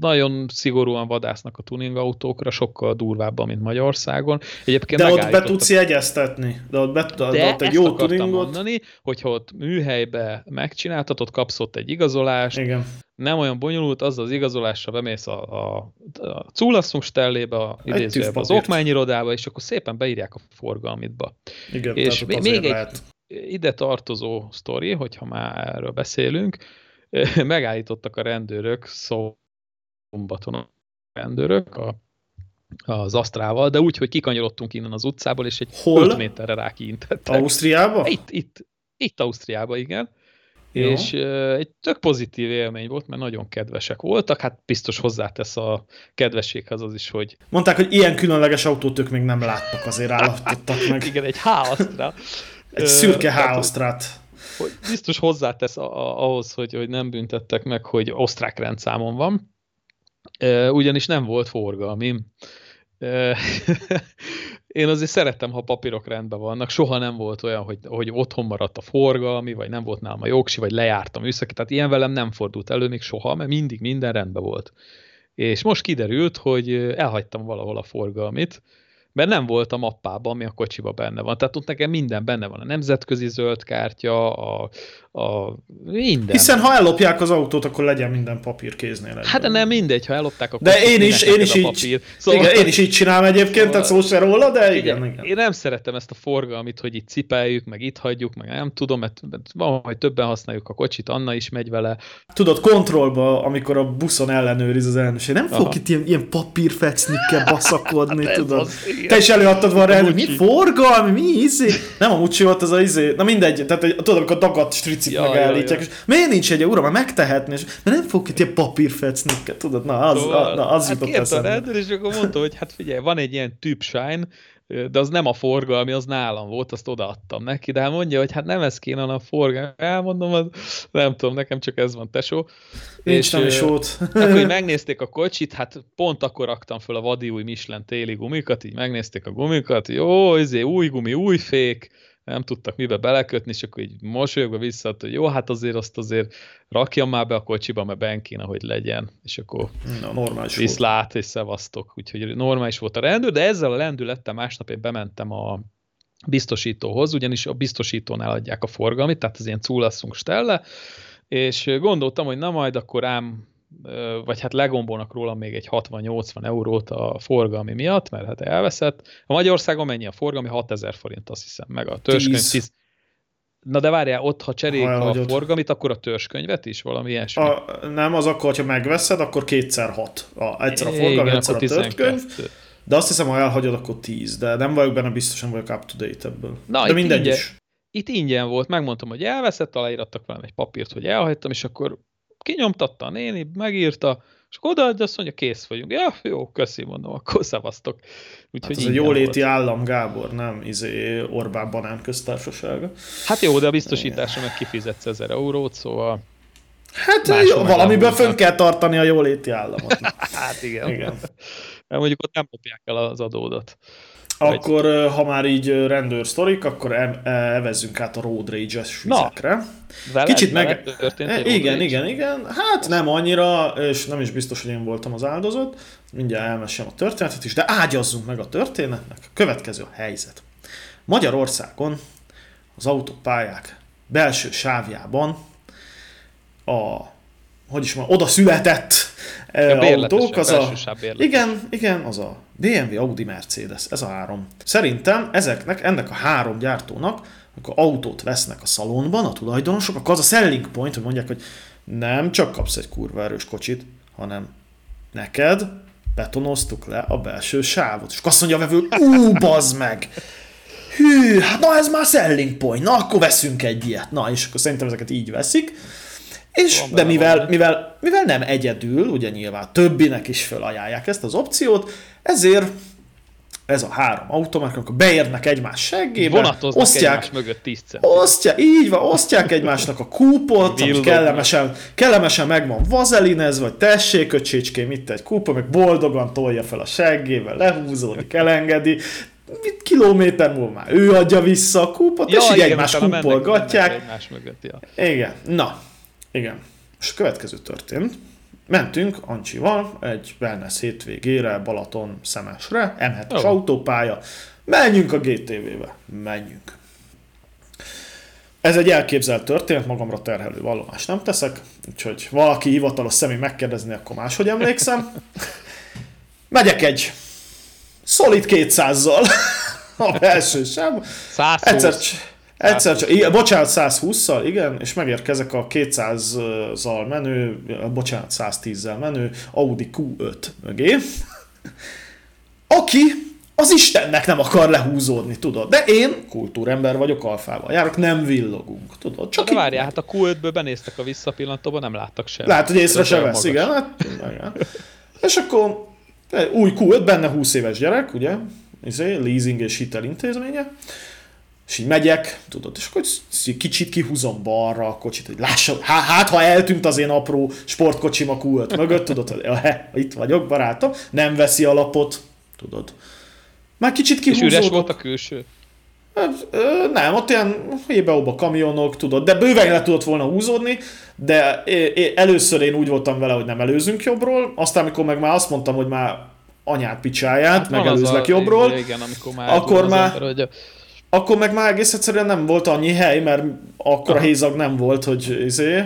nagyon szigorúan vadásznak a tuning autókra, sokkal durvábban, mint Magyarországon. Egyébként de ott be tudsz jegyeztetni, de ott, be, de, de ott egy jó tuningot. mondani, hogyha ott műhelybe megcsináltatod, kapsz ott egy igazolást, Igen nem olyan bonyolult, az az igazolásra bemész a, a, a Zulaszungstellébe, a, idézőjelbe, az okmányirodába, és akkor szépen beírják a forgalmitba. Igen, és még, még egy lehet. ide tartozó sztori, hogyha már erről beszélünk, (laughs) megállítottak a rendőrök szombaton a rendőrök a, az Asztrával, de úgy, hogy kikanyarodtunk innen az utcából, és egy Hol? 5 méterre rákiintettek. Ausztriába? Itt, itt, itt Ausztriába, igen. Jó. És egy tök pozitív élmény volt, mert nagyon kedvesek voltak, hát biztos hozzátesz a kedvességhez az is, hogy... Mondták, hogy ilyen különleges autót ők még nem láttak, azért állapítottak meg. (laughs) Igen, egy háasztrát. egy szürke háasztrát. Hogy biztos hozzátesz a, ahhoz, hogy, hogy nem büntettek meg, hogy osztrák rendszámon van, ugyanis nem volt forgalmi. (laughs) én azért szerettem, ha papírok rendben vannak. Soha nem volt olyan, hogy, hogy otthon maradt a forgalmi, vagy nem volt nálam a jogsi, vagy lejártam műszaki. Tehát ilyen velem nem fordult elő még soha, mert mindig minden rendben volt. És most kiderült, hogy elhagytam valahol a forgalmit, mert nem volt a mappában, ami a kocsiba benne van. Tehát ott nekem minden benne van. A nemzetközi zöld kártya, a, a minden. Hiszen ha ellopják az autót, akkor legyen minden papír kéznél. Hát de nem mindegy, ha ellopták, akkor De én is, én is így, papír. Szóval, igen, én is így csinálom egyébként, szóval, tehát szó se róla, de igen, igen, igen. Én nem szeretem ezt a forgalmit, hogy itt cipeljük, meg itt hagyjuk, meg nem tudom, mert, van, hogy többen használjuk a kocsit, Anna is megy vele. Tudod, kontrollba, amikor a buszon ellenőriz az elnökség, nem fog itt ilyen, ilyen papírfecnikkel (laughs) baszakodni, hát tudod. Az, Te is előadtad van rá, mi forgalmi, mi izé? Nem a mucsi volt az a izé, na mindegy, tehát tudod, amikor dagadt picit ja, megállítják, ja, ja. és miért nincs egy, uram, megtehetni, és mert nem fog itt ilyen papírfecnikket, tudod, na az, szóval, a, na, az hát jutott eszembe. és akkor mondta, hogy hát figyelj, van egy ilyen shine, de az nem a forgalmi, az nálam volt, azt odaadtam neki, de hát mondja, hogy hát nem ez kéne, hanem a forgalmi. Elmondom, az, nem tudom, nekem csak ez van, tesó. Nincs és, nem is volt. akkor hogy (laughs) megnézték a kocsit, hát pont akkor raktam föl a vadi új Michelin téli gumikat, így megnézték a gumikat, jó, izé, új gumi, új fék, nem tudtak mibe belekötni, és akkor így mosolyogva vissza, hogy jó, hát azért azt azért rakjam már be a kocsiba, mert ben kéne, hogy legyen, és akkor Na, normális viszlát, és szevasztok, úgyhogy normális volt a rendőr, de ezzel a lendülettel másnap én bementem a biztosítóhoz, ugyanis a biztosítónál adják a forgalmit, tehát az ilyen cúlasszunk stelle, és gondoltam, hogy na majd akkor ám vagy hát legombolnak róla még egy 60-80 eurót a forgalmi miatt, mert hát elveszett. A Magyarországon mennyi a forgalmi? 6000 forint, azt hiszem, meg a törzskönyv 10. Na de várjál, ott ha cserélik a forgalmit, akkor a törzskönyvet is, valami ilyesmi? A, nem, az akkor, ha megveszed, akkor kétszer hat. A, egyszer a forgalmi, egyszer a törzskönyv. De azt hiszem, ha elhagyod, akkor 10, de nem vagyok benne biztosan vagyok up to date ebből. Na, de mindegy ingyen, is. Itt ingyen volt, megmondtam, hogy elveszett, aláírattak velem egy papírt, hogy elhagytam, és akkor kinyomtatta a néni, megírta, és akkor odaadja, azt mondja, kész vagyunk. Ja, jó, köszi, mondom, akkor szavaztok. Úgyhogy hát ez a jóléti volt. állam, Gábor, nem izé Orbán Banán köztársasága. Hát jó, de a biztosításra meg kifizetsz 1000 eurót, szóval... Hát jó, valamiből fönn kell tartani a jóléti államot. (laughs) hát igen. igen. Mert mondjuk ott nem kapják el az adódat. Akkor, ha már így rendőr sztorik, akkor evezzünk át a Road Rage-es vizekre. Veled, Kicsit meg... Történt e, igen, igen, igen. Hát nem annyira, és nem is biztos, hogy én voltam az áldozat. Mindjárt elmesem a történetet is, de ágyazzunk meg a történetnek. Következő a helyzet. Magyarországon az autópályák belső sávjában a hogy is mondjam, oda született a autók, az a, igen, igen, az a BMW, Audi, Mercedes, ez a három. Szerintem ezeknek, ennek a három gyártónak, amikor autót vesznek a szalonban a tulajdonosok, akkor az a selling point, hogy mondják, hogy nem csak kapsz egy kurva erős kocsit, hanem neked betonoztuk le a belső sávot. És azt mondja a vevő, ú, bazd meg! Hű, hát na ez már selling point, na akkor veszünk egy ilyet. Na, és akkor szerintem ezeket így veszik. És, de mivel, mivel, mivel nem egyedül, ugye nyilván többinek is felajánlják ezt az opciót, ezért ez a három automark, beérnek egymás seggébe, Vonatoznak osztják, egymás mögött 10 osztják, így van, osztják egymásnak a kúpot, ami kellemesen, kellemesen meg van vazelinez, vagy tessék, öcsécském, itt egy kúpa, meg boldogan tolja fel a seggével, lehúzódik, elengedi, mit kilométer múlva már ő adja vissza a kúpot, ja, és így egymás kúpolgatják. Egymás mögött, ja. Igen, na, igen. És a következő történt. Mentünk Ancsival egy wellness hétvégére Balaton Szemesre, M7-es oh. autópálya. Menjünk a GTV-be. Menjünk. Ez egy elképzelt történet, magamra terhelő vallomást nem teszek, úgyhogy valaki hivatalos személy megkérdezni, akkor máshogy emlékszem. (laughs) Megyek egy szolid 200-zal (laughs) a belső sem. Egyszer, Egyszer csak, igen, bocsánat, 120-szal, igen, és megérkezek a 200-zal menő, bocsánat, 110-zel menő Audi Q5 mögé, aki az Istennek nem akar lehúzódni, tudod. De én kultúrember vagyok, alfával járok, nem villogunk, tudod. Csak de várjál, hát a Q5-ből benéztek a visszapillantóba, nem láttak semmit. Lehet, hogy észre se vesz, igen, hát, igen. És akkor új Q5, benne 20 éves gyerek, ugye, izé, leasing és hitel intézménye, és így megyek, tudod, és akkor kicsit kihúzom balra a kocsit, hogy lássam, hát, ha eltűnt az én apró sportkocsim a Q5 mögött, tudod, hogy he, itt vagyok, barátom, nem veszi alapot, tudod. Már kicsit kihúzódok. És üres volt a külső? Hát, nem, ott ilyen hébe kamionok, tudod, de bőven le tudott volna húzódni, de először én úgy voltam vele, hogy nem előzünk jobbról, aztán amikor meg már azt mondtam, hogy már anyát picsáját, hát megelőzlek jobbról, igen, amikor már akkor már, ember, hogy akkor meg már egész egyszerűen nem volt annyi hely, mert akkor a hézag nem volt, hogy izé,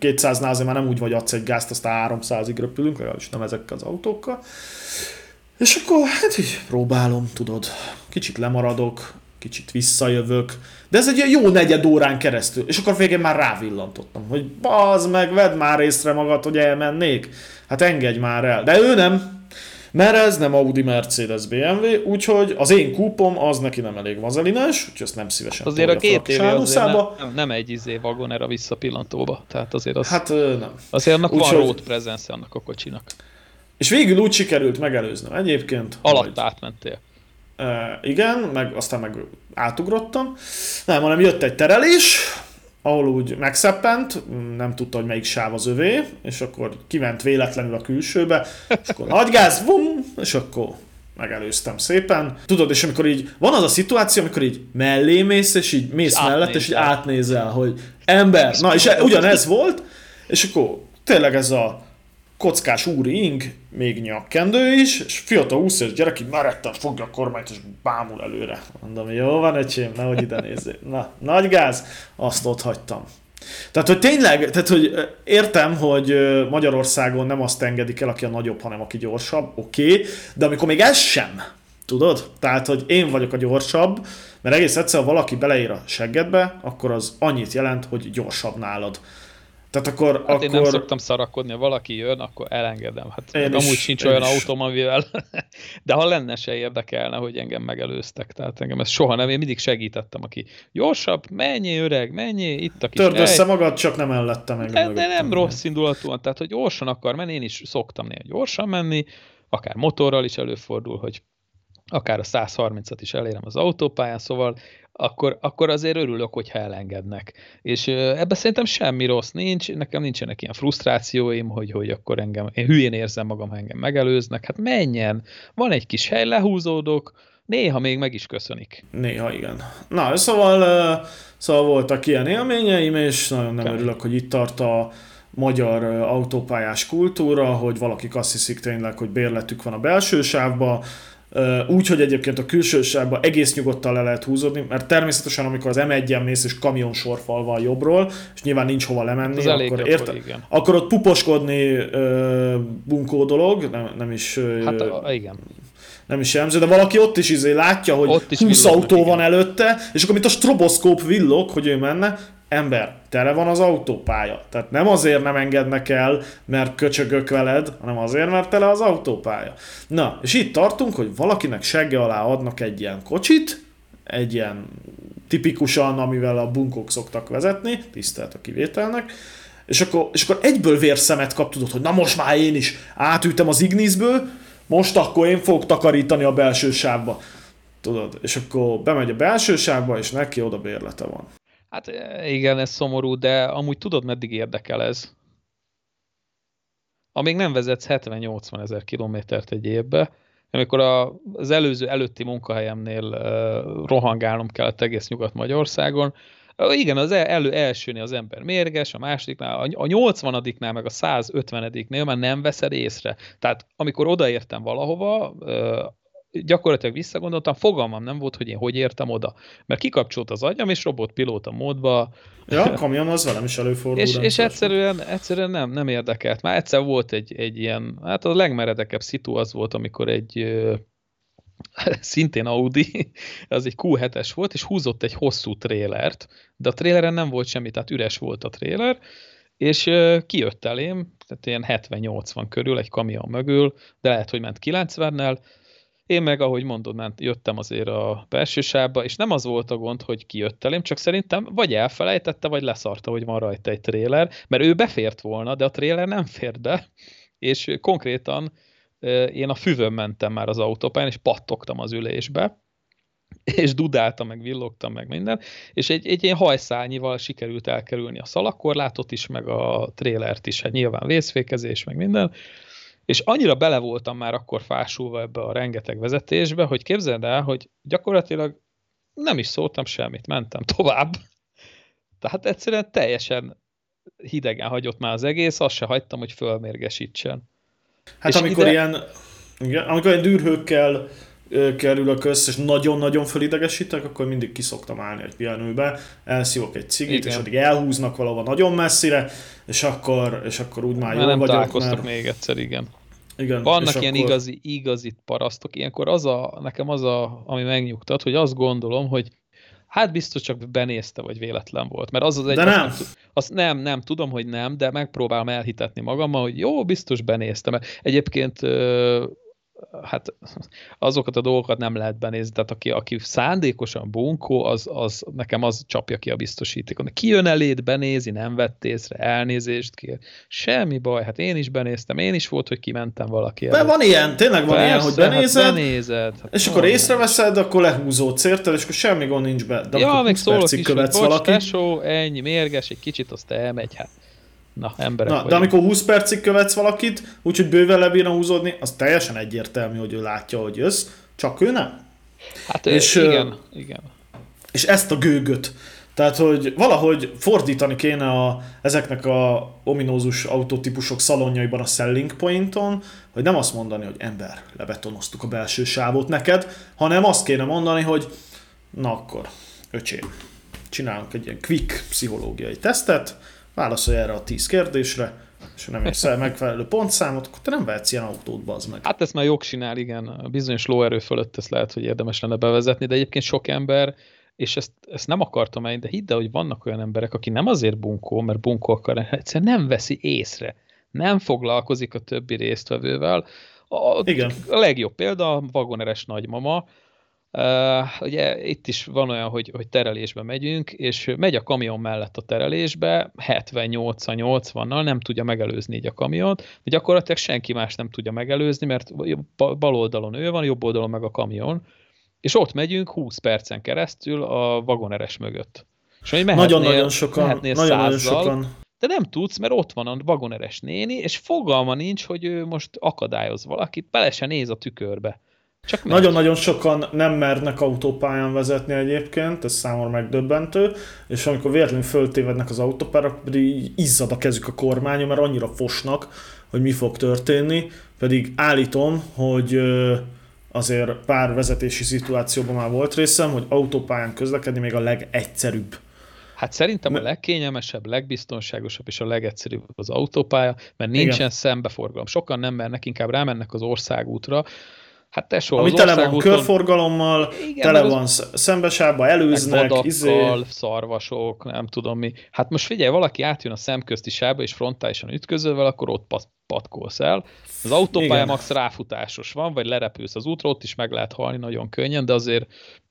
200-nál azért már nem úgy vagy adsz egy gázt, aztán 300-ig röpülünk, legalábbis nem ezekkel az autókkal. És akkor hát így próbálom, tudod, kicsit lemaradok, kicsit visszajövök, de ez egy jó negyed órán keresztül, és akkor végén már rávillantottam, hogy bazd meg, vedd már észre magad, hogy elmennék. Hát engedj már el. De ő nem, mert ez nem Audi, Mercedes, BMW, úgyhogy az én kúpom az neki nem elég vazelines, úgyhogy ezt nem szívesen Azért a GTV azért nem, nem egy izé vagoner a visszapillantóba, tehát azért az, hát, nem. azért annak úgy, van road presence annak a kocsinak. És végül úgy sikerült megelőznem egyébként. Alatt hogy... átmentél. E, igen, meg aztán meg átugrottam. Nem, hanem jött egy terelés, ahol úgy megszeppent, nem tudta, hogy melyik sáv az övé, és akkor kiment véletlenül a külsőbe, és akkor nagy gáz, bum, és akkor megelőztem szépen. Tudod, és amikor így van az a szituáció, amikor így mellé mész, és így mész és mellett, és így átnézel, hogy ember, na és ugyanez volt, és akkor tényleg ez a kockás úri ing, még nyakkendő is, és fiatal 20 éves gyerek így meretten fogja a kormányt, és bámul előre. Mondom, jó van, öcsém, nehogy ide nézzél. Na, nagy gáz, azt ott hagytam. Tehát, hogy tényleg, tehát, hogy értem, hogy Magyarországon nem azt engedik el, aki a nagyobb, hanem aki gyorsabb, oké, okay, de amikor még ez sem, tudod? Tehát, hogy én vagyok a gyorsabb, mert egész egyszer, ha valaki beleír a seggedbe, akkor az annyit jelent, hogy gyorsabb nálad. Tehát akkor, hát akkor... én nem szoktam szarakodni, ha valaki jön, akkor elengedem. Hát én is, amúgy sincs olyan is. autóm, amivel... (laughs) De ha lenne, se érdekelne, hogy engem megelőztek. Tehát engem ez soha nem, én mindig segítettem, aki gyorsabb, mennyi öreg, mennyi, itt a kis Törd össze magad, csak nem ellette meg. De, de nem rossz indulatúan, tehát hogy gyorsan akar menni, én is szoktam néha gyorsan menni, akár motorral is előfordul, hogy akár a 130-at is elérem az autópályán, szóval akkor, akkor azért örülök, hogyha elengednek. És ebben szerintem semmi rossz nincs, nekem nincsenek ilyen frusztrációim, hogy, hogy akkor engem, én hülyén érzem magam, ha engem megelőznek. Hát menjen, van egy kis hely, lehúzódok, néha még meg is köszönik. Néha igen. Na, szóval, szóval voltak ilyen élményeim, és nagyon nem Kemény. örülök, hogy itt tart a magyar autópályás kultúra, hogy valakik azt hiszik tényleg, hogy bérletük van a belső sávba, úgy, hogy egyébként a külső sávba egész nyugodtan le lehet húzódni, mert természetesen amikor az M1-en mész és kamionsor van jobbról, és nyilván nincs hova lemenni, akkor, érte, igen. akkor ott puposkodni uh, bunkó dolog, nem, nem is... Hát a, igen nem is jellemző, de valaki ott is izé látja, hogy ott is 20 autó igen. van előtte, és akkor mint a stroboszkóp villog, hogy ő menne, ember, tele van az autópálya. Tehát nem azért nem engednek el, mert köcsögök veled, hanem azért, mert tele az autópálya. Na, és itt tartunk, hogy valakinek segge alá adnak egy ilyen kocsit, egy ilyen tipikusan, amivel a bunkok szoktak vezetni, tisztelt a kivételnek, és akkor, és akkor egyből vérszemet kap, tudod, hogy na most már én is átültem az Ignisből, most akkor én fogok takarítani a belső sávba. Tudod, és akkor bemegy a belső sávba, és neki oda bérlete van. Hát igen, ez szomorú, de amúgy tudod, meddig érdekel ez? Amíg nem vezetsz 70-80 ezer kilométert egy évbe, amikor a, az előző előtti munkahelyemnél uh, rohangálnom kellett egész Nyugat-Magyarországon, uh, igen, az elő elsőnél az ember mérges, a másodiknál, a 80-nál meg a 150-nél már nem veszed észre. Tehát amikor odaértem valahova, uh, gyakorlatilag visszagondoltam, fogalmam nem volt, hogy én hogy értem oda. Mert kikapcsolt az agyam, és robotpilóta módba. Ja, a kamion az velem is előfordul. És, és egyszerűen, egyszerűen nem, nem érdekelt. Már egyszer volt egy, egy ilyen, hát a legmeredekebb szitu az volt, amikor egy (laughs) szintén Audi, (laughs) az egy Q7-es volt, és húzott egy hosszú trélert, de a tréleren nem volt semmi, tehát üres volt a tréler, és kijött elém, tehát ilyen 70-80 körül, egy kamion mögül, de lehet, hogy ment 90-nel, én meg, ahogy mondod, ment, jöttem azért a belső és nem az volt a gond, hogy kijött elém, csak szerintem vagy elfelejtette, vagy leszarta, hogy van rajta egy tréler, mert ő befért volna, de a tréler nem fér be, és konkrétan én a füvön mentem már az autópályán, és pattogtam az ülésbe, és dudáltam, meg villogtam, meg minden, és egy, egy ilyen hajszányival sikerült elkerülni a szalakkorlátot is, meg a trélert is, hát nyilván vészfékezés, meg minden, és annyira bele voltam már akkor fásulva ebbe a rengeteg vezetésbe, hogy képzeld el, hogy gyakorlatilag nem is szóltam semmit, mentem tovább. (laughs) Tehát egyszerűen teljesen hidegen hagyott már az egész, azt se hagytam, hogy fölmérgesítsen. Hát és amikor ide... ilyen, igen, amikor ilyen dűrhőkkel kerülök össze, és nagyon-nagyon fölidegesítek, akkor mindig kiszoktam állni egy pihenőbe, elszívok egy cigit, Igen. és addig elhúznak valahova nagyon messzire, és akkor, és akkor úgy már, már jól nem vagyok. mert... még egyszer, igen. Igen, Vannak ilyen akkor... igazi, igazi parasztok, ilyenkor az a, nekem az a, ami megnyugtat, hogy azt gondolom, hogy hát biztos csak benézte, vagy véletlen volt. Mert az az egy... De nem. Azt, azt nem, nem, tudom, hogy nem, de megpróbálom elhitetni magammal, hogy jó, biztos benéztem. Egyébként hát azokat a dolgokat nem lehet benézni, tehát aki, aki szándékosan bunkó, az, az nekem az csapja ki a biztosítékot. Ki jön eléd, benézi, nem vett észre, elnézést kér. Semmi baj, hát én is benéztem, én is volt, hogy kimentem valaki De van ilyen, tényleg van Persze, ilyen, hogy benézed, hát benézed hát és akkor észreveszed, akkor lehúzódsz, érted, és akkor semmi gond nincs be. De ja, még szólok is, hogy bocs, tesó, ennyi, mérges, egy kicsit, azt elmegy, hát Na, emberek Na, de amikor 20 percig követsz valakit, úgyhogy bőven lebírna húzódni, az teljesen egyértelmű, hogy ő látja, hogy jössz, csak ő nem. Hát és, igen, igen. És ezt a gőgöt, tehát, hogy valahogy fordítani kéne a, ezeknek a ominózus autótípusok szalonjaiban a selling pointon, hogy nem azt mondani, hogy ember, lebetonoztuk a belső sávot neked, hanem azt kéne mondani, hogy na akkor, öcsém, csinálunk egy ilyen quick pszichológiai tesztet, válaszolj erre a tíz kérdésre, és nem érsz el megfelelő pontszámot, akkor te nem vehetsz ilyen autót, bazd meg. Hát ezt már jogsinál, igen. A bizonyos lóerő fölött ezt lehet, hogy érdemes lenne bevezetni, de egyébként sok ember, és ezt, ezt nem akartam el, de hidd el, hogy vannak olyan emberek, aki nem azért bunkó, mert bunkó akar, egyszerűen nem veszi észre. Nem foglalkozik a többi résztvevővel. A, Igen. a legjobb példa a vagoneres nagymama, Uh, ugye itt is van olyan, hogy, hogy terelésbe megyünk, és megy a kamion mellett a terelésbe, 78-80-nal nem tudja megelőzni így a kamiont, de gyakorlatilag senki más nem tudja megelőzni, mert bal oldalon ő van, jobb oldalon meg a kamion, és ott megyünk 20 percen keresztül a vagoneres mögött. És nagyon-nagyon sokan, nagyon-nagyon sokan. De nem tudsz, mert ott van a vagoneres néni, és fogalma nincs, hogy ő most akadályoz valakit, bele se néz a tükörbe. Csak Nagyon-nagyon sokan nem mernek autópályán vezetni egyébként, ez számomra megdöbbentő, és amikor véletlenül föltévednek az autópályára, pedig izzad a kezük a kormányon, mert annyira fosnak, hogy mi fog történni, pedig állítom, hogy azért pár vezetési szituációban már volt részem, hogy autópályán közlekedni még a legegyszerűbb. Hát szerintem a legkényelmesebb, legbiztonságosabb és a legegyszerűbb az autópálya, mert nincsen Igen. szembeforgalom. Sokan nem mernek, inkább rámennek az országútra, Hát tesó, Ami tele van úton... körforgalommal, igen, tele van az... szembesávba, előznek, vadakkal, izé... szarvasok, nem tudom mi. Hát most figyelj, valaki átjön a szemközti sávba, és frontálisan ütközővel, akkor ott pat patkolsz el. Az autópálya max ráfutásos van, vagy lerepülsz az útra, ott is meg lehet halni nagyon könnyen, de azért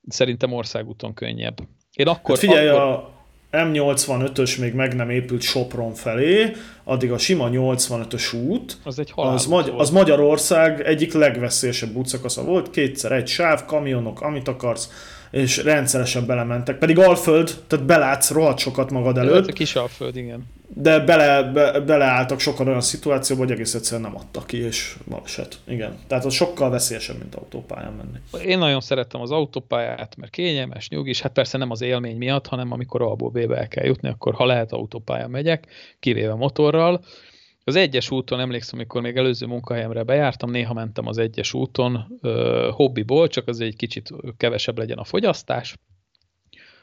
szerintem országúton könnyebb. Én akkor, hát figyelj, akkor... a M85-ös még meg nem épült Sopron felé, addig a sima 85-ös út, az, egy az, Magy- az Magyarország egyik legveszélyesebb útszakasza volt, kétszer egy sáv, kamionok, amit akarsz, és rendszeresen belementek. Pedig Alföld, tehát belátsz rohadt sokat magad előtt. a kis Alföld, igen. De bele, be, beleálltak sokan olyan szituációba, hogy egész egyszerűen nem adtak ki, és baleset. Igen. Tehát az sokkal veszélyesebb, mint autópályán menni. Én nagyon szerettem az autópályát, mert kényelmes, nyugis. Hát persze nem az élmény miatt, hanem amikor A-ból B-be el kell jutni, akkor ha lehet autópályán megyek, kivéve motorral. Az egyes úton, emlékszem, amikor még előző munkahelyemre bejártam, néha mentem az egyes úton ö, hobbiból, csak az egy kicsit kevesebb legyen a fogyasztás.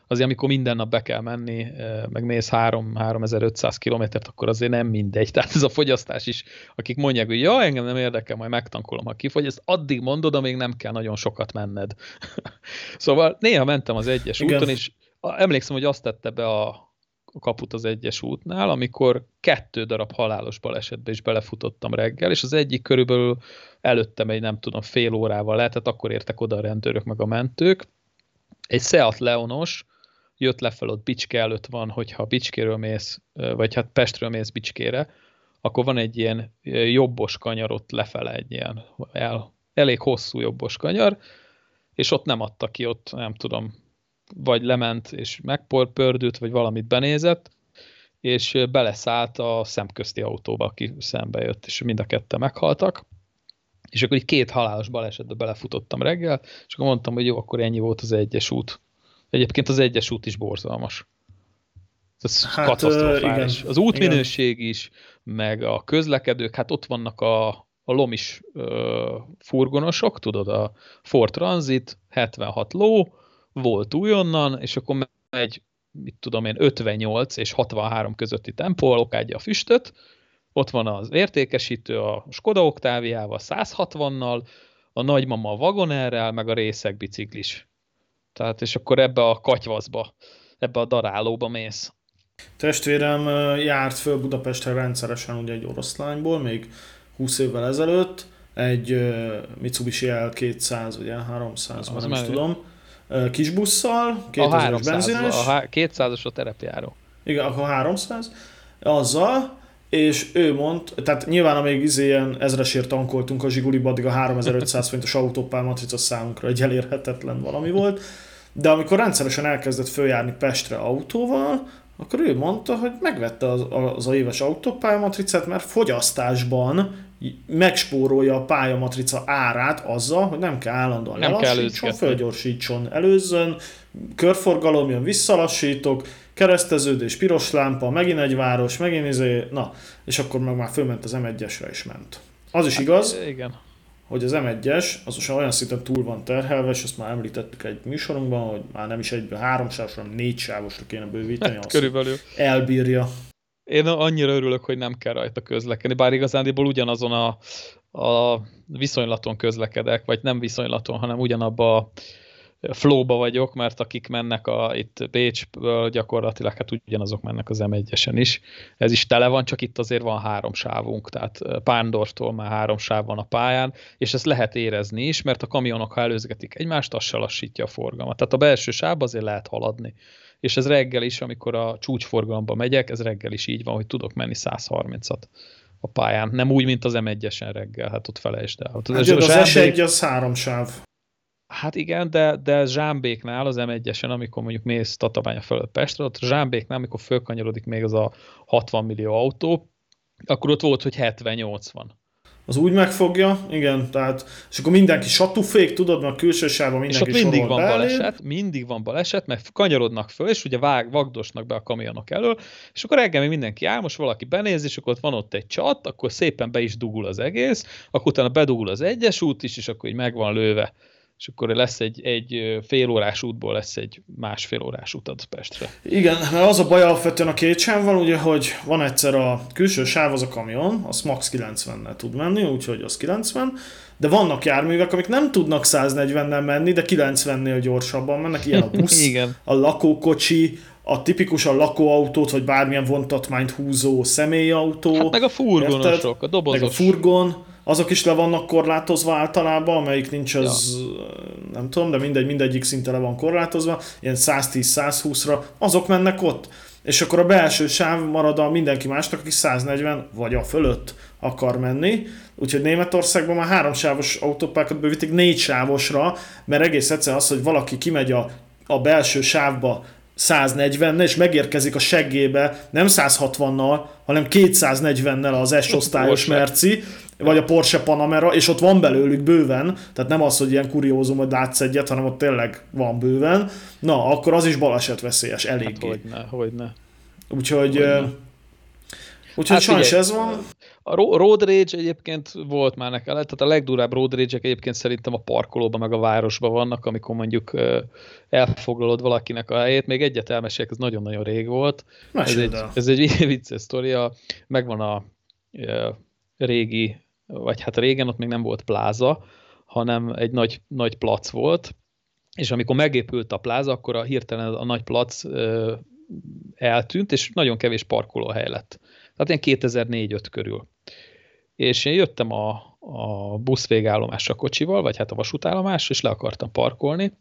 Azért, amikor minden nap be kell menni, meg mész 3-3500 kilométert, akkor azért nem mindegy. Tehát ez a fogyasztás is, akik mondják, hogy ja, engem nem érdekel, majd megtankolom, ha kifogy, ezt addig mondod, amíg nem kell nagyon sokat menned. (laughs) szóval néha mentem az egyes Igen. úton, és emlékszem, hogy azt tette be a, kaput az egyes útnál, amikor kettő darab halálos balesetbe is belefutottam reggel, és az egyik körülbelül előttem egy nem tudom fél órával lehetett, akkor értek oda a rendőrök meg a mentők. Egy Seat Leonos jött lefelé ott Bicske előtt van, hogyha Bicskéről mész, vagy hát Pestről mész Bicskére, akkor van egy ilyen jobbos kanyar ott lefele, egy ilyen el, elég hosszú jobbos kanyar, és ott nem adta ki, ott nem tudom, vagy lement és megpördült, vagy valamit benézett, és beleszállt a szemközti autóba, aki szembe jött, és mind a ketten meghaltak. És akkor így két halálos balesetbe belefutottam reggel, és akkor mondtam, hogy jó, akkor ennyi volt az egyes út. Egyébként az egyes út is borzalmas. Ez hát, katasztrofális. Igen, az útminőség igen. is, meg a közlekedők, hát ott vannak a, a lomis ö, furgonosok, tudod, a Ford Transit, 76 ló, volt újonnan, és akkor megy, mit tudom én, 58 és 63 közötti tempó, alokádja a füstöt, ott van az értékesítő a Skoda Octaviával 160-nal, a nagymama a vagonerrel, meg a részek biciklis. Tehát, és akkor ebbe a katyvaszba, ebbe a darálóba mész. Testvérem járt föl Budapestre rendszeresen ugye egy oroszlányból, még 20 évvel ezelőtt, egy Mitsubishi L200, ugye 300, Az nem is tudom, kis busszal, A 2000 300, benzines, a há- 200-as a terepjáró. igen, akkor 300, azzal, és ő mond, tehát nyilván amíg izé ilyen ezresért tankoltunk a Zsiguliba, addig a 3500 forintos autópál matrica számunkra egy elérhetetlen valami volt, de amikor rendszeresen elkezdett följárni Pestre autóval, akkor ő mondta, hogy megvette az, az a éves autópályamatricát, mert fogyasztásban megspórolja a pályamatrica árát azzal, hogy nem kell állandóan Nem kell lelassítson, előzgetni. fölgyorsítson, előzzön, körforgalom jön, visszalassítok, kereszteződés, piros lámpa, megint egy város, megint izé, na, és akkor meg már fölment az M1-esre is ment. Az is igaz, Igen. hogy az M1-es, az most olyan szinten túl van terhelve, és azt már említettük egy műsorunkban, hogy már nem is egyből három sávos, hanem négy sávosra kéne bővíteni, azt Körülbelül. elbírja. Én annyira örülök, hogy nem kell rajta közlekedni, bár igazándiból ugyanazon a, a viszonylaton közlekedek, vagy nem viszonylaton, hanem ugyanabba a flowba vagyok, mert akik mennek a, itt Bécsből gyakorlatilag hát ugyanazok mennek az M1-esen is. Ez is tele van, csak itt azért van három sávunk, tehát Pándortól már három sáv van a pályán, és ezt lehet érezni is, mert a kamionok, ha előzgetik egymást, az se lassítja a forgalmat. Tehát a belső sávba azért lehet haladni. És ez reggel is, amikor a csúcsforgalomba megyek, ez reggel is így van, hogy tudok menni 130-at a pályán. Nem úgy, mint az M1-esen reggel, hát ott felejtsd el. Hát, az, az, az zsámbék- S1 az három sáv. Hát igen, de, de Zsámbéknál, az M1-esen, amikor mondjuk mész Tatabánya fölött Pestre, ott Zsámbéknál, amikor fölkanyarodik még az a 60 millió autó, akkor ott volt, hogy 70-80. Az úgy megfogja, igen, tehát, és akkor mindenki satufék, tudod, mert a külső sávban És mindenki ott mindig van beléd. baleset, mindig van baleset, mert kanyarodnak föl, és ugye vág, vagdosnak be a kamionok elől, és akkor reggel még mindenki áll, most valaki benéz, és akkor ott van ott egy csat, akkor szépen be is dugul az egész, akkor utána bedugul az egyes út is, és akkor így meg van lőve. És akkor lesz egy, egy fél órás útból lesz egy másfél órás utad Pestre. Igen, mert az a baj alapvetően a két sávval, ugye, hogy van egyszer a külső sáv az a kamion, az max 90-nel tud menni, úgyhogy az 90, de vannak járművek, amik nem tudnak 140-nel menni, de 90-nél gyorsabban mennek, ilyen a busz, (laughs) Igen. a lakókocsi, a tipikusan lakóautót, vagy bármilyen vontatmányt húzó személyautó, Hát meg a furgonosok, érted? a dobozos. meg a furgon, azok is le vannak korlátozva általában, amelyik nincs az, nem tudom, de mindegy, mindegyik szinte le van korlátozva, ilyen 110-120-ra, azok mennek ott. És akkor a belső sáv marad a mindenki másnak, aki 140 vagy a fölött akar menni. Úgyhogy Németországban már háromsávos autópákat bővítik négy sávosra, mert egész egyszer az, hogy valaki kimegy a, a belső sávba 140 és megérkezik a seggébe nem 160-nal, hanem 240-nel az S-osztályos. Merci, vagy a Porsche Panamera, és ott van belőlük bőven, tehát nem az, hogy ilyen kuriózum, hogy látsz egyet, hanem ott tényleg van bőven. Na, akkor az is balesetveszélyes, Hát eléggé. hogyne, hogyne. Úgyhogy, Hogyne. úgyhogy Hát sajnos ez van. A ro- road rage egyébként volt már nekem, tehát a legdurább road rage egyébként szerintem a parkolóban meg a városban vannak, amikor mondjuk elfoglalod valakinek a helyét. Még egyet elmesélek, ez nagyon-nagyon rég volt. Ez egy, ez egy (laughs) vicces sztoria. Megvan a régi, vagy hát régen ott még nem volt pláza, hanem egy nagy, nagy plac volt, és amikor megépült a pláza, akkor a hirtelen a nagy plac eltűnt, és nagyon kevés parkolóhely lett. Tehát ilyen 2004-5 körül. És én jöttem a, a busz végállomásra kocsival, vagy hát a vasútállomásra, és le akartam parkolni,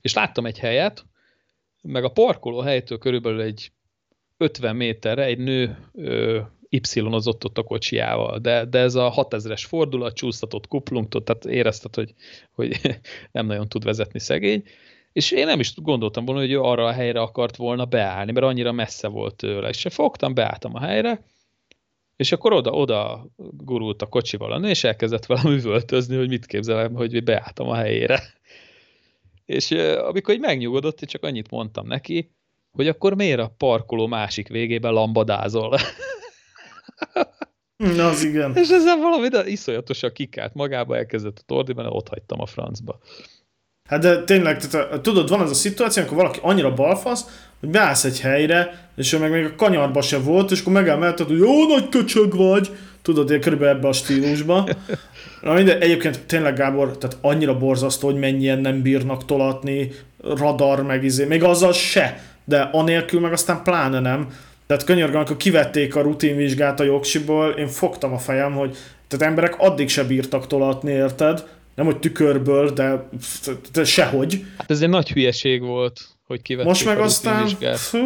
és láttam egy helyet, meg a parkoló helytől körülbelül egy 50 méterre egy nő ö, y-ozott ott a kocsiával, de, de ez a 6000-es fordulat, csúsztatott kuplungtot, tehát érezted, hogy, hogy (laughs) nem nagyon tud vezetni szegény, és én nem is gondoltam volna, hogy ő arra a helyre akart volna beállni, mert annyira messze volt tőle. És fogtam, beálltam a helyre, és akkor oda, oda gurult a kocsival a nő, és elkezdett velem üvöltözni, hogy mit képzelem, hogy beálltam a helyére. És amikor így megnyugodott, én csak annyit mondtam neki, hogy akkor miért a parkoló másik végében lambadázol? (laughs) Na, az igen. és ezzel valami de iszonyatosan kikált magába, elkezdett a tordiban, ott hagytam a francba. Hát de tényleg, tehát, tudod, van az a szituáció, amikor valaki annyira balfasz, hogy beállsz egy helyre, és ő meg még a kanyarba se volt, és akkor megemelted, hogy jó nagy köcsög vagy, tudod, én körülbelül ebbe a stílusba. Na minden, egyébként tényleg Gábor, tehát annyira borzasztó, hogy mennyien nem bírnak tolatni, radar meg izé, még azzal se, de anélkül meg aztán pláne nem. Tehát könyörgöm, amikor kivették a rutinvizsgát a jogsiból, én fogtam a fejem, hogy Tehát emberek addig se bírtak tolatni, érted? Nem, hogy tükörből, de, de sehogy. Hát ez egy nagy hülyeség volt, hogy kivették Most meg a aztán, fú,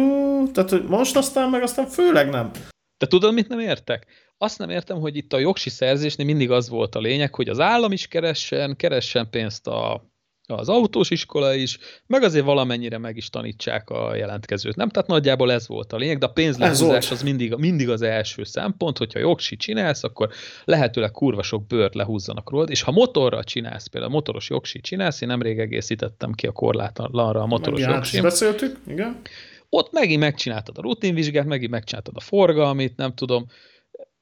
tehát most aztán meg aztán főleg nem. De tudod, mit nem értek? Azt nem értem, hogy itt a jogsi szerzésnél mindig az volt a lényeg, hogy az állam is keressen, keressen pénzt a, az autós iskola is, meg azért valamennyire meg is tanítsák a jelentkezőt. Nem? Tehát nagyjából ez volt a lényeg, de a pénzlehúzás az mindig, mindig az első szempont, hogyha jogsi csinálsz, akkor lehetőleg kurva sok bőrt lehúzzanak rólad, és ha motorral csinálsz, például motoros jogsi csinálsz, én nemrég egészítettem ki a korlátlanra a motoros jogsim, beszéltük, igen. ott megint megcsináltad a rutinvizsgát, megint megcsináltad a forgalmit, nem tudom,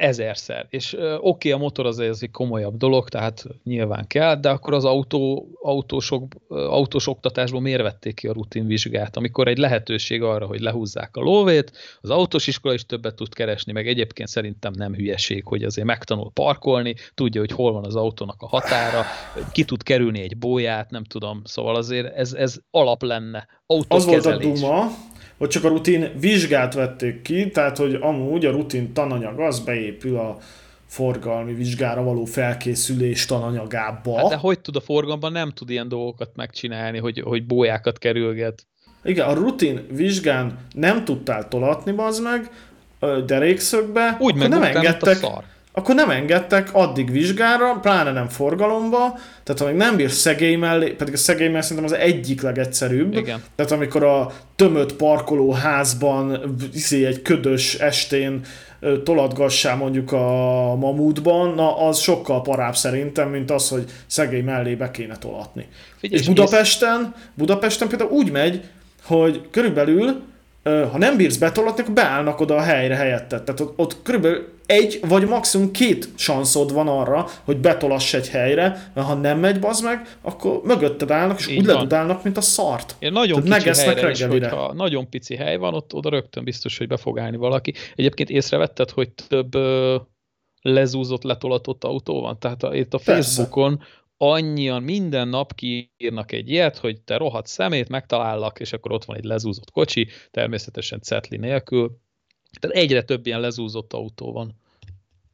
ezerszer. És oké, a motor az egy komolyabb dolog, tehát nyilván kell, de akkor az autó, autósok, autós oktatásból miért vették ki a rutinvizsgát, amikor egy lehetőség arra, hogy lehúzzák a lóvét, az autós iskola is többet tud keresni, meg egyébként szerintem nem hülyeség, hogy azért megtanul parkolni, tudja, hogy hol van az autónak a határa, ki tud kerülni egy bóját, nem tudom, szóval azért ez, ez alap lenne. Az volt a Autókezelés. duma, hogy csak a rutin vizsgát vették ki, tehát hogy amúgy a rutin tananyag az beépül a forgalmi vizsgára való felkészülés tananyagába. Hát de hogy tud a forgalomban nem tud ilyen dolgokat megcsinálni, hogy, hogy bójákat kerülget? Igen, a rutin vizsgán nem tudtál tolatni, bazd meg, derékszögbe, Úgy akkor nem mint a engedtek, szar. Akkor nem engedtek addig vizsgára, pláne nem forgalomba, tehát ha még nem bírsz szegély mellé, pedig a szegély mellé szerintem az egyik legegyszerűbb, Igen. tehát amikor a tömött parkolóházban izé, egy ködös estén ö, tolatgassál mondjuk a mamutban, na az sokkal parább szerintem, mint az, hogy szegény mellé be kéne tolatni. Figyelj, És Budapesten, Budapesten például úgy megy, hogy körülbelül, ha nem bírsz betolatni, akkor beállnak oda a helyre helyetted. Tehát ott, ott körülbelül egy vagy maximum két sanszod van arra, hogy betolass egy helyre, mert ha nem megy bazd meg, akkor mögötted állnak, és Így úgy ledudálnak, mint a szart. Én nagyon Tehát kicsi helyre is, hogyha nagyon pici hely van, ott oda rögtön biztos, hogy be fog állni valaki. Egyébként észrevetted, hogy több lezúzott, letolatott autó van? Tehát a, itt a Persze. Facebookon annyian minden nap kiírnak egy ilyet, hogy te rohadt szemét, megtalállak, és akkor ott van egy lezúzott kocsi, természetesen cetli nélkül. Tehát egyre több ilyen lezúzott autó van.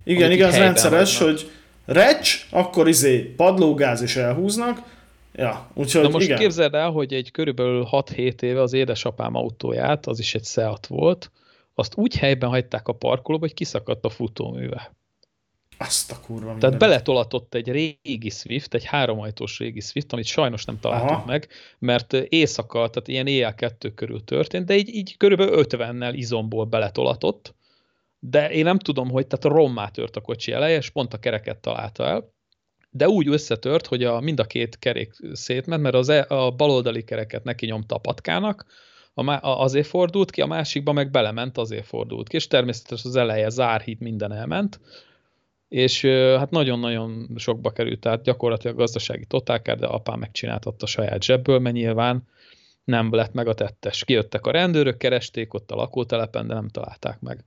Igen, igen, rendszeres, vannak. hogy recs, akkor izé padlógáz és elhúznak. Ja, úgyhogy Na most igen. képzeld el, hogy egy körülbelül 6-7 éve az édesapám autóját, az is egy Seat volt, azt úgy helyben hagyták a parkolóba, hogy kiszakadt a futóműve. Azt a kurva Tehát mindenit. beletolatott egy régi Swift, egy háromajtós régi Swift, amit sajnos nem találtunk Aha. meg, mert éjszaka, tehát ilyen éjjel kettő körül történt, de így, így körülbelül 50-nel izomból beletolatott, de én nem tudom, hogy tehát rommá tört a kocsi eleje, és pont a kereket találta el, de úgy összetört, hogy a, mind a két kerék szétment, mert az e, a baloldali kereket neki nyomta a patkának, a, a, azért fordult ki, a másikba meg belement, azért fordult ki, és természetesen az eleje zárhíd minden elment, és hát nagyon-nagyon sokba került, tehát gyakorlatilag gazdasági totálkár, de apám megcsináltatta saját zsebből, mert nyilván nem lett meg a tettes. Kijöttek a rendőrök, keresték ott a lakótelepen, de nem találták meg.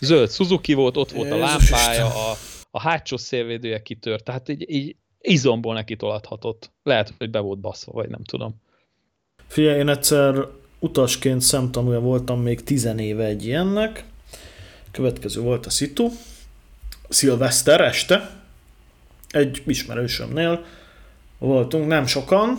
Zöld Suzuki volt, ott volt a lámpája, a, a hátsó szélvédője kitört, tehát így, így izomból neki tolathatott. Lehet, hogy be volt baszva, vagy nem tudom. Figyelj, én egyszer utasként szemtanúja voltam még tizenéve egy ilyennek. Következő volt a szitu. Szilveszter este. Egy ismerősömnél voltunk, nem sokan.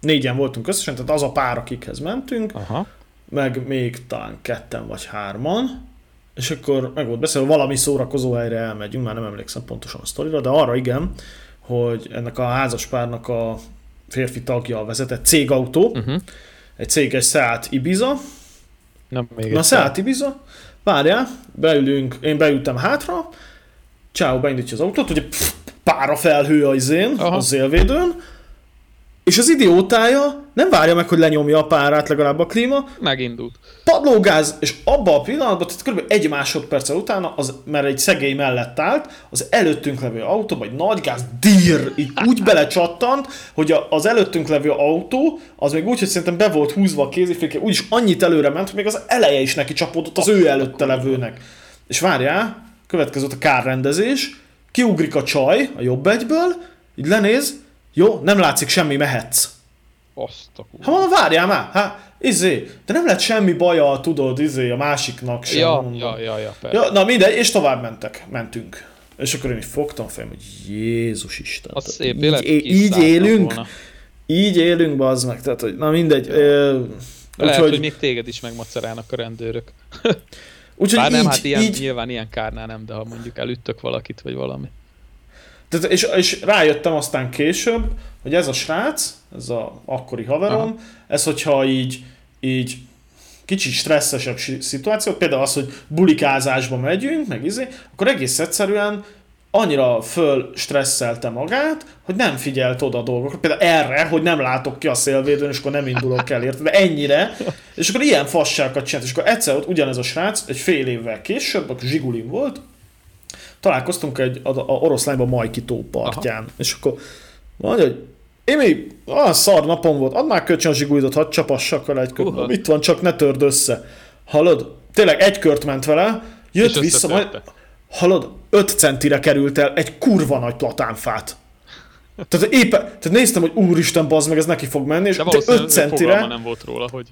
Négyen voltunk összesen, tehát az a pár, akikhez mentünk, Aha. meg még talán ketten vagy hárman. És akkor meg volt beszélve, valami szórakozó helyre elmegyünk, már nem emlékszem pontosan a sztorira, de arra igen, hogy ennek a házaspárnak a férfi tagja vezetett cégautó, Uh-huh. egy céges Seat Ibiza. Nem még Na. Seat Ibiza, várjál, beülünk, én beültem hátra, Ciao beindítja az autót, ugye pff, pára felhő a izén, Aha. a szélvédőn, és az idiótája nem várja meg, hogy lenyomja a párát legalább a klíma, Megindult. padlógáz, és abban a pillanatban, tehát kb. egy másodperccel utána, az, mert egy szegély mellett állt, az előttünk levő autó, vagy nagy gáz, dír, így úgy belecsattant, hogy az előttünk levő autó, az még úgy, hogy szerintem be volt húzva a kéziféke, úgyis annyit előre ment, hogy még az eleje is neki csapódott az ő előtte levőnek. És várjál, következett a kárrendezés, kiugrik a csaj a jobb egyből, így lenéz, jó, nem látszik semmi, mehetsz. Azt a. Ha mondom, várjál már, hát, izé, de nem lett semmi baja, tudod, izé, a másiknak sem. Ja, mondom. ja, ja, ja, persze. ja, na mindegy, és tovább mentek, mentünk. És akkor én így fogtam fejem, hogy Jézus Isten. Az szép élet, így, ki így élünk, volna. így élünk, bazd meg. Tehát, hogy na mindegy. Ö, Lehet, Úgyhogy, hogy még téged is megmacerálnak a rendőrök. (laughs) úgyhogy Bár nem, így, hát ilyen, így, nyilván ilyen kárnál nem, de ha mondjuk elüttök valakit, vagy valami. Tehát, és, és rájöttem aztán később, hogy ez a srác, ez a akkori haverom, Aha. ez hogyha így, így kicsit stresszesebb szituáció, például az, hogy bulikázásba megyünk, meg izé, akkor egész egyszerűen annyira föl stresszelte magát, hogy nem figyelt oda a dolgokra. Például erre, hogy nem látok ki a szélvédőn, és akkor nem indulok el, érted? De ennyire. És akkor ilyen fasságokat csinált. És akkor egyszer ott ugyanez a srác, egy fél évvel később, akkor Zsigulin volt, találkoztunk egy a, a oroszlányban Majki tó partján, Aha. és akkor mondja, hogy Imi, olyan szar napom volt, add már kölcsön a zsiguidot, hadd csapassak vele egy kört. Uh-huh. Itt van, csak ne törd össze. Hallod? Tényleg egy kört ment vele, jött És vissza, majd, hallod, 5 centire került el egy kurva nagy platánfát. Tehát éppen, tehát néztem, hogy úristen, bazd meg, ez neki fog menni, és De te valószínűleg 5 fogalma centire, nem volt róla, hogy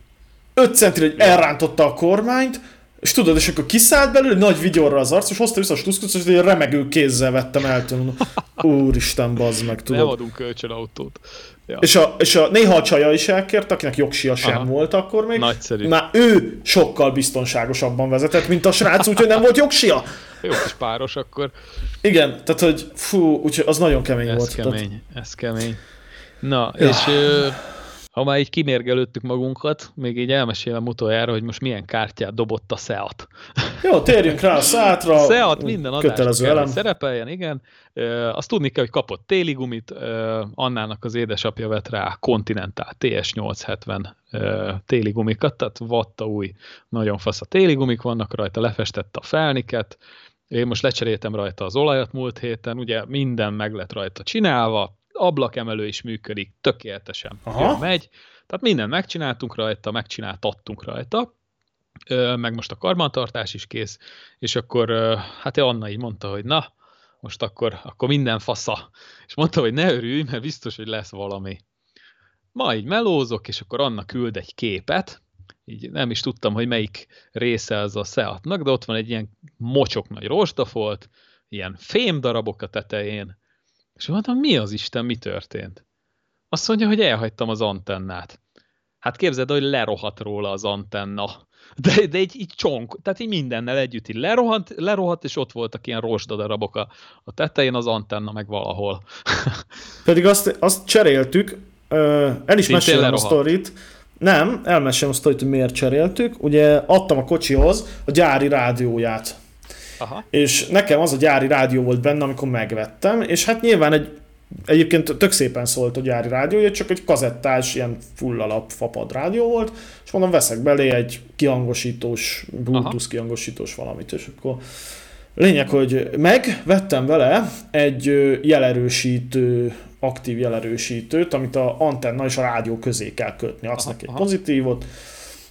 5 centire, hogy elrántotta a kormányt, és tudod, és akkor kiszállt belőle, nagy vigyorra az arc, és hozta vissza a stuszkot, és egy remegő kézzel vettem el tőle. (laughs) Úristen, bazd meg, nem tudod. adunk kölcsön autót. Ja. És a, és a néha a csaja is elkért, akinek jogsia sem Aha. volt akkor még. Nagyszerű. Már ő sokkal biztonságosabban vezetett, mint a srác, úgyhogy nem volt jogsia. Jó kis páros akkor. Igen, tehát hogy fú, úgyhogy az nagyon kemény Ez volt. kemény, ez kemény. Na, ja. és ö, ha már így kimérgelődtük magunkat, még így elmesélem utoljára, hogy most milyen kártyát dobott a Seat. Jó, térjünk rá a szátra. Seat minden adásban kell, szerepeljen, igen. Azt tudni kell, hogy kapott téli gumit, ö, Annának az édesapja vett rá Continental TS870 ö, téli gumikat, tehát vatta új, nagyon fasz a téli gumik vannak rajta, lefestette a felniket, én most lecseréltem rajta az olajat múlt héten, ugye minden meg lett rajta csinálva, ablakemelő is működik, tökéletesen Aha. megy, tehát mindent megcsináltunk rajta, megcsináltattunk rajta, meg most a karbantartás is kész, és akkor hát Anna így mondta, hogy na, most akkor, akkor minden fasza. És mondta, hogy ne örülj, mert biztos, hogy lesz valami. Ma így melózok, és akkor Anna küld egy képet, így nem is tudtam, hogy melyik része az a Seatnak, de ott van egy ilyen mocsok nagy rozsdafolt, ilyen fém darabok a tetején, és mondtam, mi az Isten, mi történt? Azt mondja, hogy elhagytam az antennát. Hát képzeld, hogy lerohadt róla az antenna. De, de egy, így csonk, tehát így mindennel együtt így lerohant, lerohadt, és ott voltak ilyen rozsdadarabok a, a tetején, az antenna meg valahol. (laughs) Pedig azt, azt cseréltük, el is mesélem a sztorit. Nem, elmesélem a sztorit, hogy miért cseréltük. Ugye adtam a kocsihoz a gyári rádióját. Aha. És nekem az a gyári rádió volt benne, amikor megvettem, és hát nyilván egy Egyébként tök szépen szólt a gyári rádiója, csak egy kazettás, ilyen full alap fapad rádió volt, és mondom, veszek belé egy kihangosítós, bluetooth Aha. kihangosítós valamit, és akkor lényeg, hogy megvettem vele egy jelerősítő, aktív jelerősítőt, amit a antenna és a rádió közé kell kötni. Adsz Aha, neki egy pozitívot,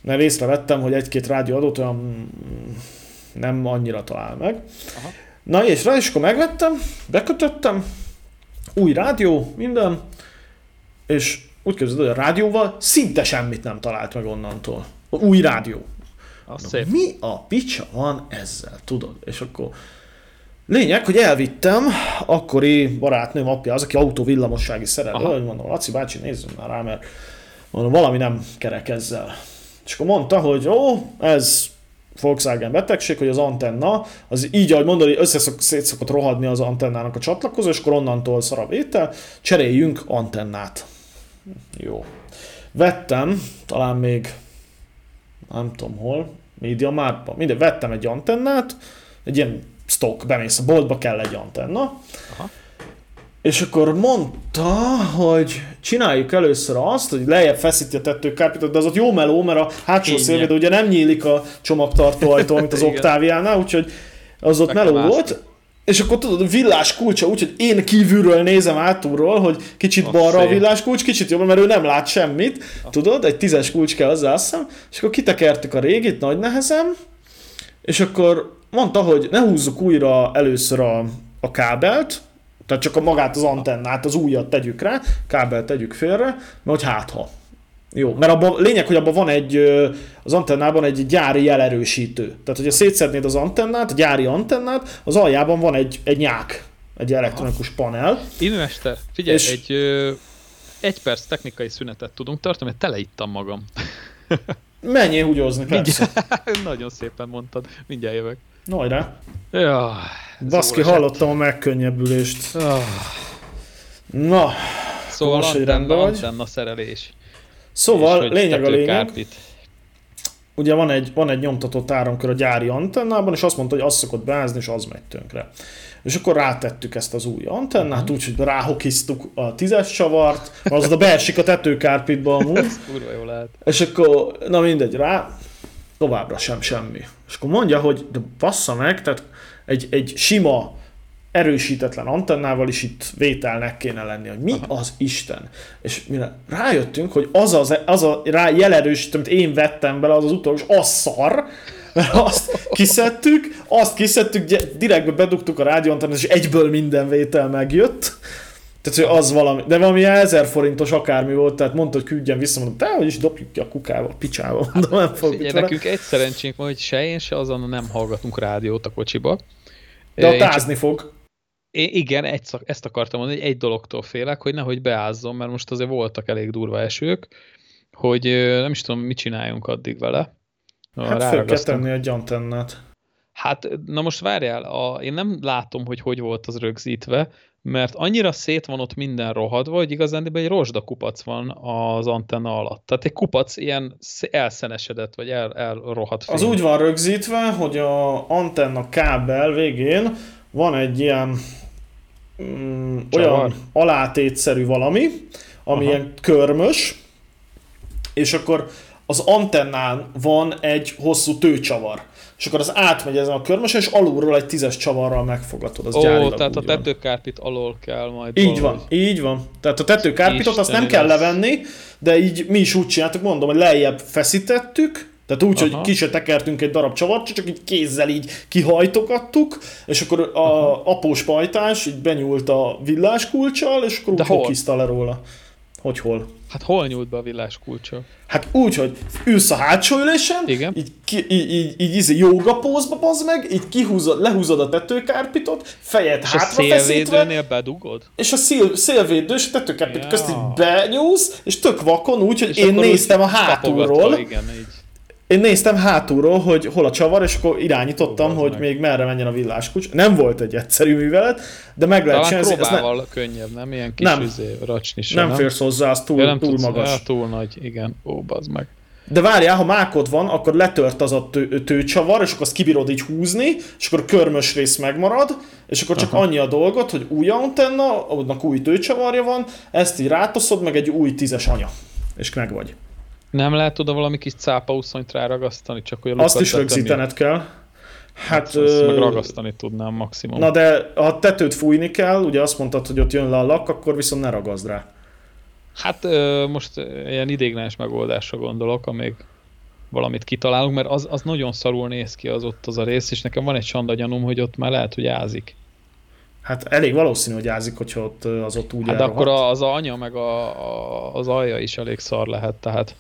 mert észrevettem, hogy egy-két rádióadót olyan nem annyira talál meg. Aha. Na és rá, és akkor megvettem, bekötöttem, új rádió, minden, és úgy képzeld, hogy a rádióval szinte semmit nem talált meg onnantól. Új rádió. Az szép. Mi a picsa van ezzel, tudod? És akkor lényeg, hogy elvittem akkori barátnőm apja, az, aki autó villamossági szerelő, Aha. hogy mondom, Laci bácsi, nézzünk már rá, mert mondom, valami nem kerek ezzel. És akkor mondta, hogy ó, ez Volkswagen betegség, hogy az antenna, az így, ahogy mondod, hogy összeszok, rohadni az antennának a csatlakozó, és akkor onnantól szarabb étel, cseréljünk antennát. Jó. Vettem, talán még nem tudom hol, média márba, minden, vettem egy antennát, egy ilyen stock, bemész a boltba, kell egy antenna, Aha. És akkor mondta, hogy csináljuk először azt, hogy lejjebb feszíti a tetőkárpitot, de az ott jó meló, mert a hátsó szélvédő ugye nem nyílik a csomagtartó ajtó, mint az (laughs) Igen. Octaviánál, úgyhogy az ott meló volt. És akkor tudod, villás kulcsa, úgyhogy én kívülről nézem átulról, hogy kicsit balra a villás kulcs, kicsit jobbra, mert ő nem lát semmit, tudod, egy tízes kulcs kell hozzá, azt hiszem, és akkor kitekertük a régit nagy nehezen, és akkor mondta, hogy ne húzzuk újra először a, a kábelt, tehát csak a magát az antennát, az újat tegyük rá, kábelt tegyük félre, mert hogy hát ha. Jó, mert abban lényeg, hogy abban van egy, az antennában egy gyári jelerősítő. Tehát, hogyha szétszednéd az antennát, a gyári antennát, az aljában van egy, egy nyák, egy elektronikus panel. Inmester, figyelj, és... egy, ö, egy perc technikai szünetet tudunk tartani, mert teleittam magam. Menjél húgyozni, persze. Mindjárt, (laughs) nagyon szépen mondtad, mindjárt jövök. Nagyra. Ja, Baszki, hallottam a megkönnyebbülést. Oh. Na, szóval most, hogy rendben vagy. antenna szerelés. Szóval, lényeg a lényeg. Kárpit. Ugye van egy, van egy nyomtatott áramkör a gyári antennában, és azt mondta, hogy az szokott beázni, és az megy tönkre. És akkor rátettük ezt az új antennát, uh-huh. úgyhogy ráhokiztuk a tízes csavart, az a beesik a tetőkárpitba amúgy. kurva jó lehet. És akkor, na mindegy, rá, továbbra sem semmi. És akkor mondja, hogy de bassza meg, tehát egy, egy sima erősítetlen antennával is itt vételnek kéne lenni, hogy mi Aha. az Isten. És mire rájöttünk, hogy az, az, az a rá jelerősítő, amit én vettem bele, az az utolsó, az szar, mert azt kiszedtük, azt kiszedtük, direktbe bedugtuk a rádióantennát, és egyből minden vétel megjött. Tehát, hogy az valami, de valami ezer forintos akármi volt, tehát mondta, hogy küldjen vissza, mondom, te hogy is dobjuk ki a kukába, a picsába. Mondom, nem fog Figyelj, nekünk egy szerencsénk van, hogy se én, se azon nem hallgatunk rádiót a kocsiba. De a tázni csak... fog. É, igen, egy, ezt akartam mondani, hogy egy dologtól félek, hogy nehogy beázzon, mert most azért voltak elég durva esők, hogy nem is tudom, mit csináljunk addig vele. Hát fel kell tenni egy antennát. Hát, na most várjál, a, én nem látom, hogy hogy volt az rögzítve, mert annyira szét van ott minden rohadva, hogy igazán egy rozsda kupac van az antenna alatt. Tehát egy kupac ilyen elszenesedett, vagy el, elrohadt fény. Az úgy van rögzítve, hogy a antenna kábel végén van egy ilyen mm, olyan alátétszerű valami, ami Aha. ilyen körmös, és akkor az antennán van egy hosszú tőcsavar. És akkor az átmegy ezen a körmösen, és alulról egy tízes csavarral megfogatod. Az Ó, tehát a tetőkárpit alól kell majd Így valahogy. van, így van. Tehát a tetőkárpitot azt nem kell lesz. levenni, de így mi is úgy csináltuk, mondom, hogy lejjebb feszítettük, tehát úgy, Aha. hogy ki se tekertünk egy darab csavart, csak így kézzel így kihajtogattuk, és akkor a Aha. após pajtás így benyúlt a villáskulcsal, és akkor úgy hokizta le róla. Hogy hol? Hát hol nyúlt be a villás kulcsa? Hát úgy, hogy ülsz a hátsó ülésen, Igen. így, ki, így, így, így, így joga pózba bazd meg, így kihúzod, lehúzod a tetőkárpitot, fejed és hátra a szélvédőnél bedugod? És a szél, szélvédő és a tetőkárpit ja. közt így benyúlsz, és tök vakon úgy, hogy és én néztem a hátulról. Igen, így én néztem hátulról, hogy hol a csavar, és akkor irányítottam, oh, hogy meg. még merre menjen a villáskulcs. Nem volt egy egyszerű művelet, de meg lehet csinálni. Próbával ne... könnyebb, nem? Ilyen kis nem, üzé, racsni sem, nem, nem férsz hozzá, az túl, ja, nem túl tudsz, magas. Ja, túl nagy, igen. Ó, bazd meg. De várjál, ha mákod van, akkor letört az a tő, tőcsavar, és akkor azt kibírod így húzni, és akkor a körmös rész megmarad, és akkor csak Aha. annyi a dolgot, hogy új antenna, annak új tőcsavarja van, ezt így rátoszod, meg egy új tízes anya, és meg vagy. Nem lehet oda valami kis uszonyt ráragasztani, csak a Azt is rögzítened kell. Hát, hát ö... meg ragasztani tudnám maximum. Na de ha tetőt fújni kell, ugye azt mondtad, hogy ott jön le a lak, akkor viszont ne ragaszd rá. Hát ö, most ilyen idéglenes megoldásra gondolok, amíg valamit kitalálunk, mert az, az nagyon szarul néz ki az ott az a rész, és nekem van egy sanda gyanúm, hogy ott már lehet, hogy ázik. Hát elég valószínű, hogy ázik, hogyha ott az ott úgy Hát akkor az anya meg a, a, az alja is elég szar lehet, tehát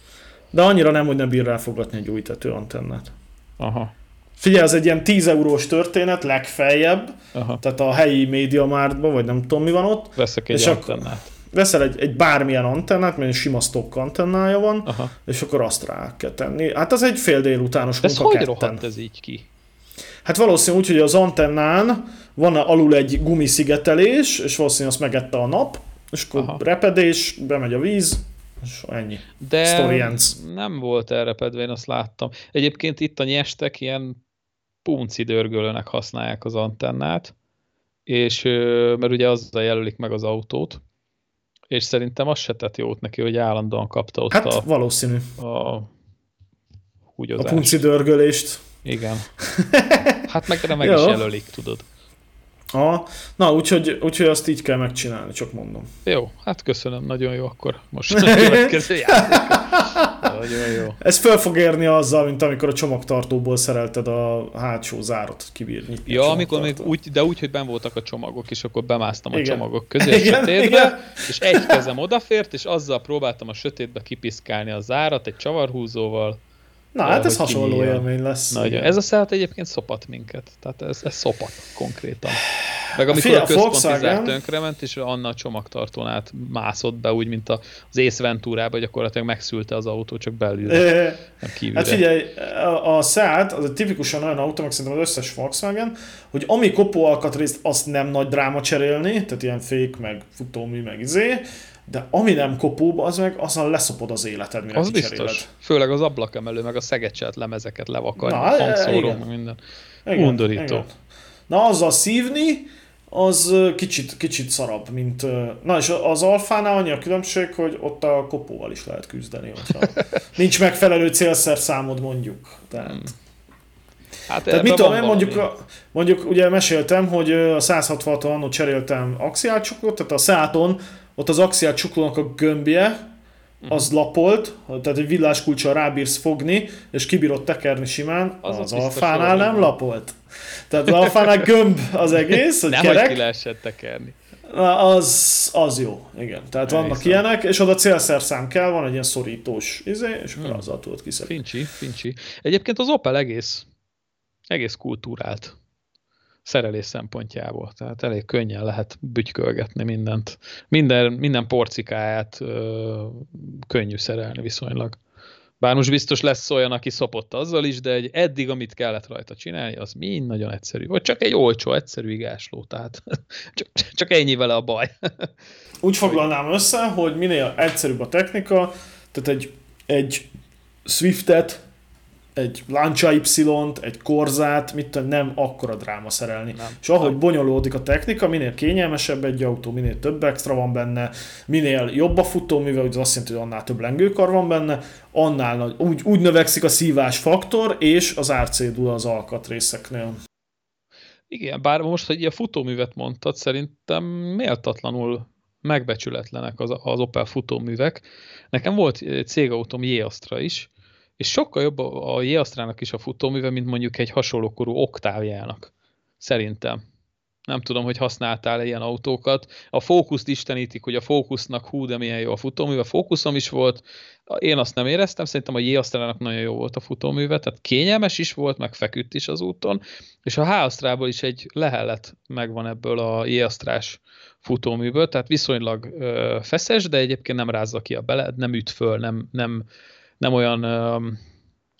de annyira nem, hogy nem bír ráfogatni egy új tetőantennát. Aha. Figyelj, ez egy ilyen 10 eurós történet, legfeljebb, Aha. tehát a helyi média mártban, vagy nem tudom mi van ott. Veszek egy és antennát. Veszel egy, egy bármilyen antennát, mert sima stock antennája van, Aha. és akkor azt rá kell tenni. Hát az egy fél délutános munka ez hogy rohadt ez így ki? Hát valószínű úgy, hogy az antennán van alul egy gumiszigetelés, és valószínűleg azt megette a nap, és akkor Aha. repedés, bemegy a víz, és ennyi. De nem volt elrepedve, én azt láttam. Egyébként itt a nyestek ilyen punci dörgölőnek használják az antennát, és mert ugye azzal jelölik meg az autót, és szerintem az se tett jót neki, hogy állandóan kapta ott hát, a... valószínű. A húgyozást. A punci dörgölést. Igen. (laughs) Hát meg nem meg is jelölik, tudod. Aha. Na, úgyhogy, úgyhogy azt így kell megcsinálni, csak mondom. Jó, hát köszönöm, nagyon jó, akkor most (laughs) a következő. Nagyon jó. Ez föl fog érni azzal, mint amikor a csomagtartóból szerelted a hátsó zárat kibírni. Ja, amikor még úgy, de úgy, hogy ben voltak a csomagok, és akkor bemásztam a Igen. csomagok közé a Igen, sötétbe, igen. és egy kezem odafért, és azzal próbáltam a sötétbe kipiszkálni a zárat egy csavarhúzóval. Na, hát ez hogy hasonló kinyíljon. élmény lesz. Nagyon. Ez a szállat egyébként szopat minket. Tehát ez, ez szopat konkrétan. Meg amikor a a központi Volkswagen- zár tönkrement, és Anna a csomagtartón át mászott be, úgy, mint a- az Ace Venturába, gyakorlatilag megszülte az autó, csak belül, Ö, nem kívülre. Hát figyelj, a, a Seat az egy tipikusan olyan autó, meg szerintem az összes Volkswagen, hogy ami kopó alkatrészt, azt nem nagy dráma cserélni, tehát ilyen fék, meg futómű, meg izé, de ami nem kopó, az meg azon leszopod az életed, mire Az biztos. Főleg az ablakemelő, meg a szegecselt lemezeket levakarni, Na, a hangszóró, igen. meg minden. Igen, Undorító. igen. Na, azzal szívni, az kicsit, kicsit szarabb, mint... Na, és az alfánál annyi a különbség, hogy ott a kopóval is lehet küzdeni, hogyha (laughs) nincs megfelelő célszerszámod mondjuk. Tehát, Hmm. Hát Tehát mit tudom én, mondjuk, a- mondjuk ugye meséltem, hogy a 166-on annól cseréltem axiálcsuklót, tehát a Seaton, ott az axiálcsuklónak a gömbje, az lapolt, tehát egy villáskulcsal rábírsz fogni, és kibírod tekerni simán, Az az, alfánál nem lapolt. Tehát az alfánál gömb az (laughs) egész, hogy Nem, hogy ki kerek, lehessen tekerni. Na, az, az jó, igen. Tehát vannak Elhiszem. ilyenek, és oda célszerszám kell, van egy ilyen szorítós izé, és akkor Hmm. azzal tudod kiszedni. Fincsi, fincsi. Egyébként az Opel egész, egész kultúrált szerelés szempontjából. Tehát elég könnyen lehet bütykölgetni mindent. Minden, minden porcikáját ö, könnyű szerelni viszonylag. Bár most biztos lesz olyan, aki szopott azzal is, de egy eddig, amit kellett rajta csinálni, az mind nagyon egyszerű. Vagy csak egy olcsó, egyszerű igásló, tehát (laughs) csak, csak ennyi vele a baj. (laughs) Úgy foglalnám össze, hogy minél egyszerűbb a technika, tehát egy, egy Swiftet, egy Lancia Y-t, egy Korzát, mit tudom, nem akkora dráma szerelni. Nem. És ahogy bonyolódik a technika, minél kényelmesebb egy autó, minél több extra van benne, minél jobb a futóműve, ugye az azt jelenti, hogy annál több lengőkar van benne, annál nagy, úgy, úgy növekszik a szívás faktor, és az árcédula az alkatrészeknél. Igen, bár most, hogy a futóművet mondtad, szerintem méltatlanul megbecsületlenek az, az Opel futóművek. Nekem volt egy cégautóm J-Astra is, és sokkal jobb a J-Astrának is a futóműve, mint mondjuk egy hasonló korú Oktávjának. Szerintem. Nem tudom, hogy használtál ilyen autókat. A fókuszt istenítik, hogy a fókusznak hú, de milyen jó a futóműve. Fókuszom is volt, én azt nem éreztem, szerintem a J-Astrának nagyon jó volt a futóműve, tehát kényelmes is volt, meg feküdt is az úton, és a H-Astrából is egy lehellet megvan ebből a J-Astrás futóműből, tehát viszonylag ö, feszes, de egyébként nem rázza ki a beled, nem üt föl, nem, nem, nem olyan ö,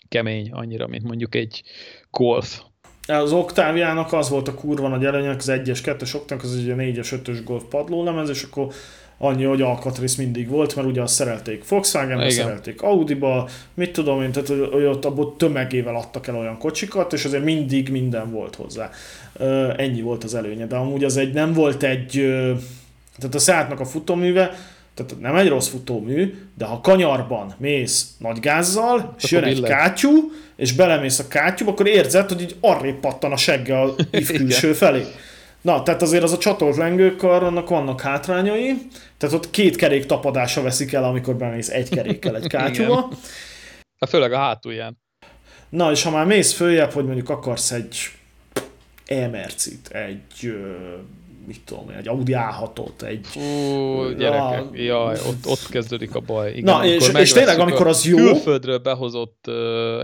kemény annyira, mint mondjuk egy Golf. Az Octaviának az volt a kurva nagy előnyek, az 1-es, 2-es Octavia, az ugye 4-es, 5-ös Golf padlólemez, és akkor annyi, hogy alkatrész mindig volt, mert ugye azt szerelték Volkswagenbe, Igen. szerelték Audiba, mit tudom én, tehát hogy ott abból tömegével adtak el olyan kocsikat, és azért mindig minden volt hozzá. Ennyi volt az előnye, de amúgy az egy nem volt egy, tehát a Seatnak a futóműve, tehát nem egy rossz futómű, de ha kanyarban mész nagy gázzal, és jön egy kátyú, és belemész a kátyúba, akkor érzed, hogy így arrébb pattan a segge a (laughs) Igen. külső felé. Na, tehát azért az a csatolt lengőkar, annak vannak hátrányai, tehát ott két kerék tapadása veszik el, amikor bemész egy kerékkel egy (laughs) kátyúba. Hát főleg a hátulján. Na, és ha már mész följebb, hogy mondjuk akarsz egy e-mercit, egy, mit tudom én, egy Audi A6-ot, egy... Fú, gyerekek, Ja. jaj, ott, ott kezdődik a baj. Igen, Na, és- és tényleg, amikor a az jó- Külföldről behozott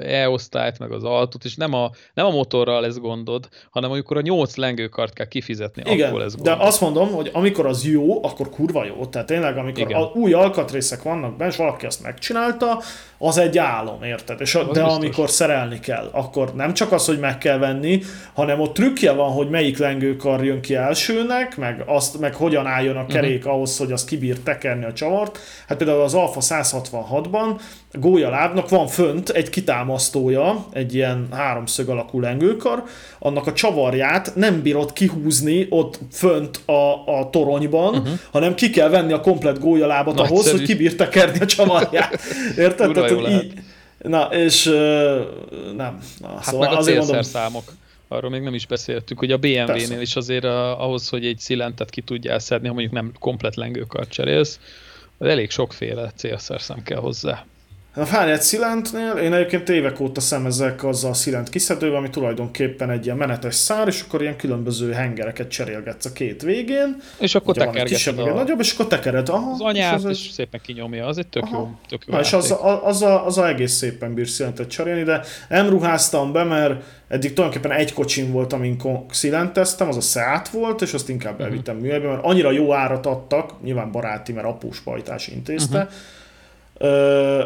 E-osztályt, meg az altot, és nem a, nem a motorral lesz gondod, hanem amikor a nyolc lengőkart kell kifizetni, Igen, akkor lesz de gondod. azt mondom, hogy amikor az jó, akkor kurva jó. Tehát tényleg, amikor Igen. a, új alkatrészek vannak benne, és valaki ezt megcsinálta, az egy álom, érted? És Az de biztos. amikor szerelni kell, akkor nem csak az, hogy meg kell venni, hanem ott trükkje van, hogy melyik lengőkar jön ki elsőnek, meg, azt, meg hogyan álljon a kerék uh-huh. ahhoz, hogy az kibír tekerni a csavart. Hát például az Alfa 166-ban gólyalábnak van fönt egy kitámasztója, egy ilyen háromszög alakú lengőkar, annak a csavarját nem bírod kihúzni ott fönt a, a toronyban, uh-huh. hanem ki kell venni a komplet gólyalábat ahhoz, Nagyszerű. hogy kibír tekerni a csavarját. Érted? Hogy lehet. így, na, és ö, nem. Na, Hát szóval meg a azért mondom, célszerszámok. arról még nem is beszéltünk, hogy a BMW-nél is azért a, ahhoz, hogy egy szilentet ki tudjál szedni, ha mondjuk nem komplet lengőkart cserélsz, elég sokféle célszerszem kell hozzá. A Fáriát Szilentnél én egyébként évek óta szemezek azzal a Szilent kiszedővel, ami tulajdonképpen egy ilyen menetes szár, és akkor ilyen különböző hengereket cserélgetsz a két végén. És akkor tekergeted a... nagyobb, és akkor tekered. Aha, az anyát, és, az és egy... szépen kinyomja, az egy tök Aha. jó, tök jó Na, és az, a, az, a, az a egész szépen bír Szilentet cserélni, de nem ruháztam be, mert eddig tulajdonképpen egy kocsim volt, amin szilenteztem, az a Seat volt, és azt inkább uh-huh. elvittem műhelybe, mert annyira jó árat adtak, nyilván baráti, mert após pajtás intézte, uh-huh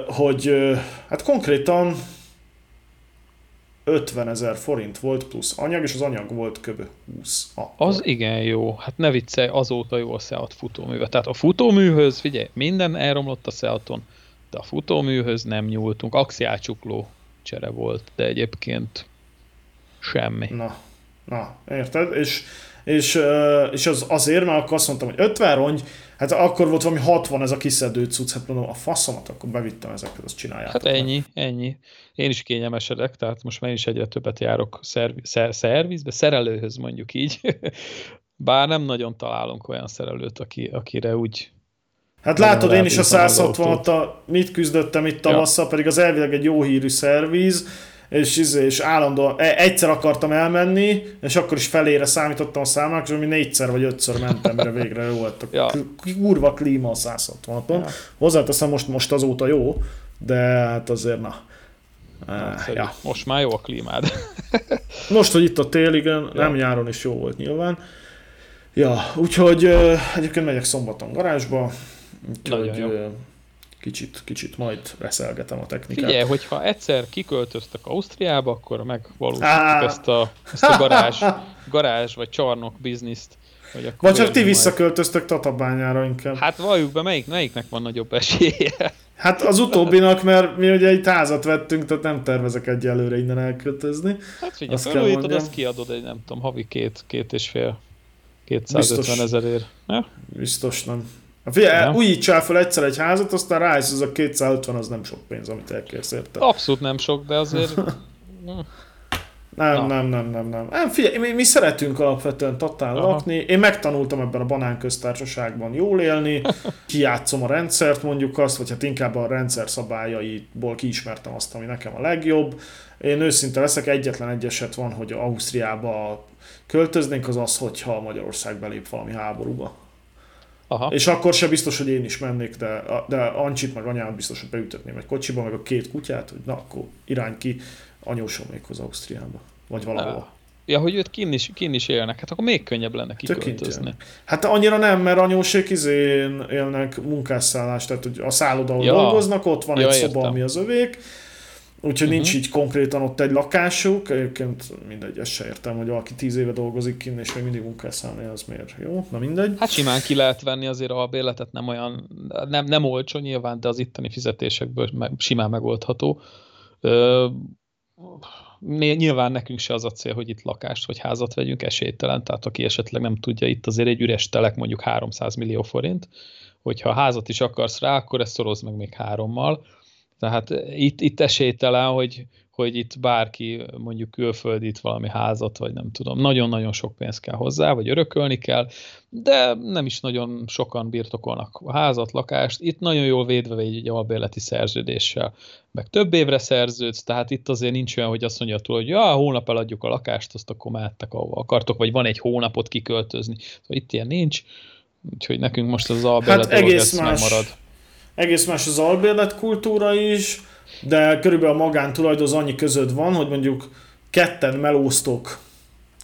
hogy hát konkrétan 50 ezer forint volt plusz anyag, és az anyag volt kb. 20. Akkor. Az igen jó. Hát ne viccelj, azóta jó a Seat futóműve. Tehát a futóműhöz, figyelj, minden elromlott a Seaton, de a futóműhöz nem nyúltunk. Axiálcsukló csere volt, de egyébként semmi. Na, na, érted? És, és, és az azért, mert akkor azt mondtam, hogy 50 rongy, Hát akkor volt valami 60 ez a kiszedő cucc, hát mondom, a faszomat, akkor bevittem ezeket, azt csinálják. Hát ennyi, ennyi. Én is kényelmesedek, tehát most már is egyre többet járok szervi, szer, szervizbe, szerelőhöz mondjuk így. (laughs) Bár nem nagyon találunk olyan szerelőt, aki, akire úgy Hát látod, én is a 160 mit küzdöttem itt tavasszal, ja. pedig az elvileg egy jó hírű szerviz, és, izé, és állandóan e, egyszer akartam elmenni, és akkor is felére számítottam a számlának, és ami négyszer vagy ötször mentem, mire végre jó volt. A ja. kurva klíma a 160 Ja. Hozzáteszem, most, most azóta jó, de hát azért na. Na, ja. Most már jó a klímád. (laughs) most, hogy itt a tél, igen, ja. nem nyáron is jó volt nyilván. Ja, úgyhogy egyébként megyek szombaton garázsba, úgyhogy kicsit, kicsit majd reszelgetem a technikát. Figyelj, hogyha egyszer kiköltöztek Ausztriába, akkor megvalósítjuk ezt a, ezt a garázs, garázs vagy csarnok bizniszt. Vagy, vagy csak ti visszaköltöztök Tatabányára inkább. Hát valljuk be, melyik, melyiknek van nagyobb esélye? Hát az utóbbinak, mert mi ugye egy házat vettünk, tehát nem tervezek egyelőre innen elköltözni. Hát figyelj, azt felújítod, azt kiadod egy nem tudom, havi két, két és fél, 250 ezerért. Ja? Biztos nem. Figyelj, újítsál fel egyszer egy házat, aztán rájössz, az a 250 az nem sok pénz, amit elkérsz érte. Abszolút nem sok, de azért... (laughs) Nem, nem, nem, nem, nem. nem figyelj, mi, mi szeretünk alapvetően Tatán Aha. lakni. Én megtanultam ebben a banán köztársaságban jól élni, (laughs) kiátszom a rendszert mondjuk azt, vagy hát inkább a rendszer szabályaiból kiismertem azt, ami nekem a legjobb. Én őszinte leszek, egyetlen egy eset van, hogy Ausztriába költöznénk, az az, hogyha Magyarország belép valami háborúba. Aha. És akkor se biztos, hogy én is mennék, de, de Ancsit meg anyámat biztos, hogy beütetném egy kocsiba, meg a két kutyát, hogy na akkor irány ki anyósomékhoz Ausztriába, vagy valahol. Ja, hogy őt kin is, kin is élnek, hát akkor még könnyebb lenne kiköltözni. Hát annyira nem, mert anyósék izén élnek munkásszállást, tehát hogy a szálloda, ahol ja. dolgoznak, ott van ja, egy értem. szoba, ami az övék, Úgyhogy uh-huh. nincs így konkrétan ott egy lakásuk, egyébként mindegy, ezt se értem, hogy valaki tíz éve dolgozik kint, és még mindig munkásszállni, az miért jó, na mindegy. Hát simán ki lehet venni azért a bérletet, nem olyan, nem, nem olcsó nyilván, de az itteni fizetésekből simán megoldható. Ö, nyilván nekünk se az a cél, hogy itt lakást vagy házat vegyünk, esélytelen, tehát aki esetleg nem tudja, itt azért egy üres telek mondjuk 300 millió forint, hogyha házat is akarsz rá, akkor ezt szoroz meg még hárommal, tehát itt, itt esélytelen, hogy, hogy itt bárki mondjuk külföldít valami házat, vagy nem tudom, nagyon-nagyon sok pénz kell hozzá, vagy örökölni kell, de nem is nagyon sokan birtokolnak a házat, lakást. Itt nagyon jól védve vagy egy albérleti szerződéssel, meg több évre szerződsz, tehát itt azért nincs olyan, hogy azt mondja túl, hogy ja, hónap eladjuk a lakást, azt akkor mehettek, ahova akartok, vagy van egy hónapot kiköltözni. Szóval itt ilyen nincs, úgyhogy nekünk most az albérlet hát egész más. megmarad egész más az albérlet kultúra is, de körülbelül a magántulajdon az annyi között van, hogy mondjuk ketten melóztok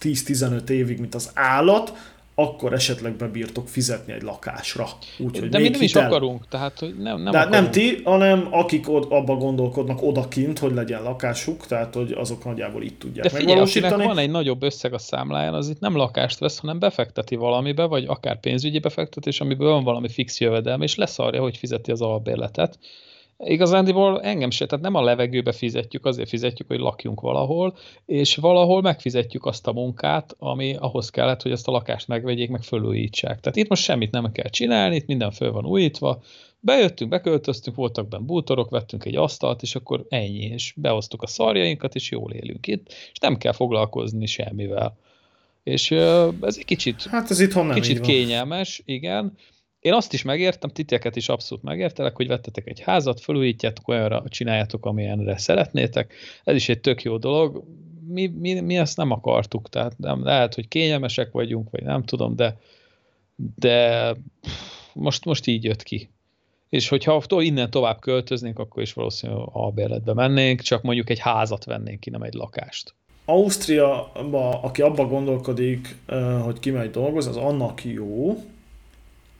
10-15 évig, mint az állat, akkor esetleg bebírtok fizetni egy lakásra. Úgy, hogy De mi nem hitel... is akarunk, tehát hogy nem, nem De akarunk. nem ti, hanem akik od, abba gondolkodnak odakint, hogy legyen lakásuk, tehát hogy azok nagyjából itt tudják De figyelj, megvalósítani. akinek van egy nagyobb összeg a számláján, az itt nem lakást vesz, hanem befekteti valamibe, vagy akár pénzügyi befektetés, amiből van valami fix jövedelme, és leszarja, hogy fizeti az albérletet igazándiból engem se, tehát nem a levegőbe fizetjük, azért fizetjük, hogy lakjunk valahol, és valahol megfizetjük azt a munkát, ami ahhoz kellett, hogy ezt a lakást megvegyék, meg fölújítsák. Tehát itt most semmit nem kell csinálni, itt minden föl van újítva, bejöttünk, beköltöztünk, voltak benne bútorok, vettünk egy asztalt, és akkor ennyi, és behoztuk a szarjainkat, és jól élünk itt, és nem kell foglalkozni semmivel. És ez egy kicsit, hát ez itthon nem kicsit kényelmes, igen, én azt is megértem, titeket is abszolút megértelek, hogy vettetek egy házat, felújítjátok, olyanra csináljátok, amilyenre szeretnétek. Ez is egy tök jó dolog. Mi, mi, mi ezt nem akartuk, tehát nem, lehet, hogy kényelmesek vagyunk, vagy nem tudom, de, de most, most így jött ki. És hogyha innen tovább költöznénk, akkor is valószínűleg a bérletbe mennénk, csak mondjuk egy házat vennénk ki, nem egy lakást. Ausztria, aki abba gondolkodik, hogy kimegy dolgozni, az annak jó,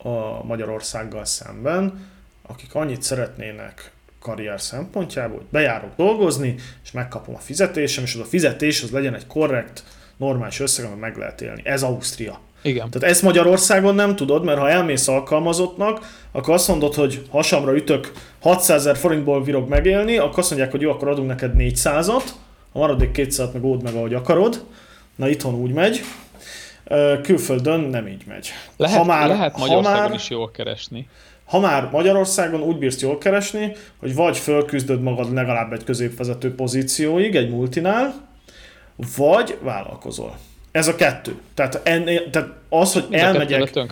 a Magyarországgal szemben, akik annyit szeretnének karrier szempontjából, hogy bejárok dolgozni, és megkapom a fizetésem, és az a fizetés az legyen egy korrekt, normális összeg, amivel meg lehet élni. Ez Ausztria. Igen. Tehát ezt Magyarországon nem tudod, mert ha elmész alkalmazottnak, akkor azt mondod, hogy hasamra ütök 600 ezer forintból virog megélni, akkor azt mondják, hogy jó, akkor adunk neked 400-at, a maradék 200 meg ód meg, ahogy akarod. Na itthon úgy megy, Külföldön nem így megy. Lehet, ha már, lehet Magyarországon ha már, is jól keresni. Ha már Magyarországon úgy bírsz jól keresni, hogy vagy fölküzdöd magad legalább egy középvezető pozícióig egy multinál, vagy vállalkozol. Ez a kettő. Tehát, ennél, tehát az, hogy Mind elmegyek... A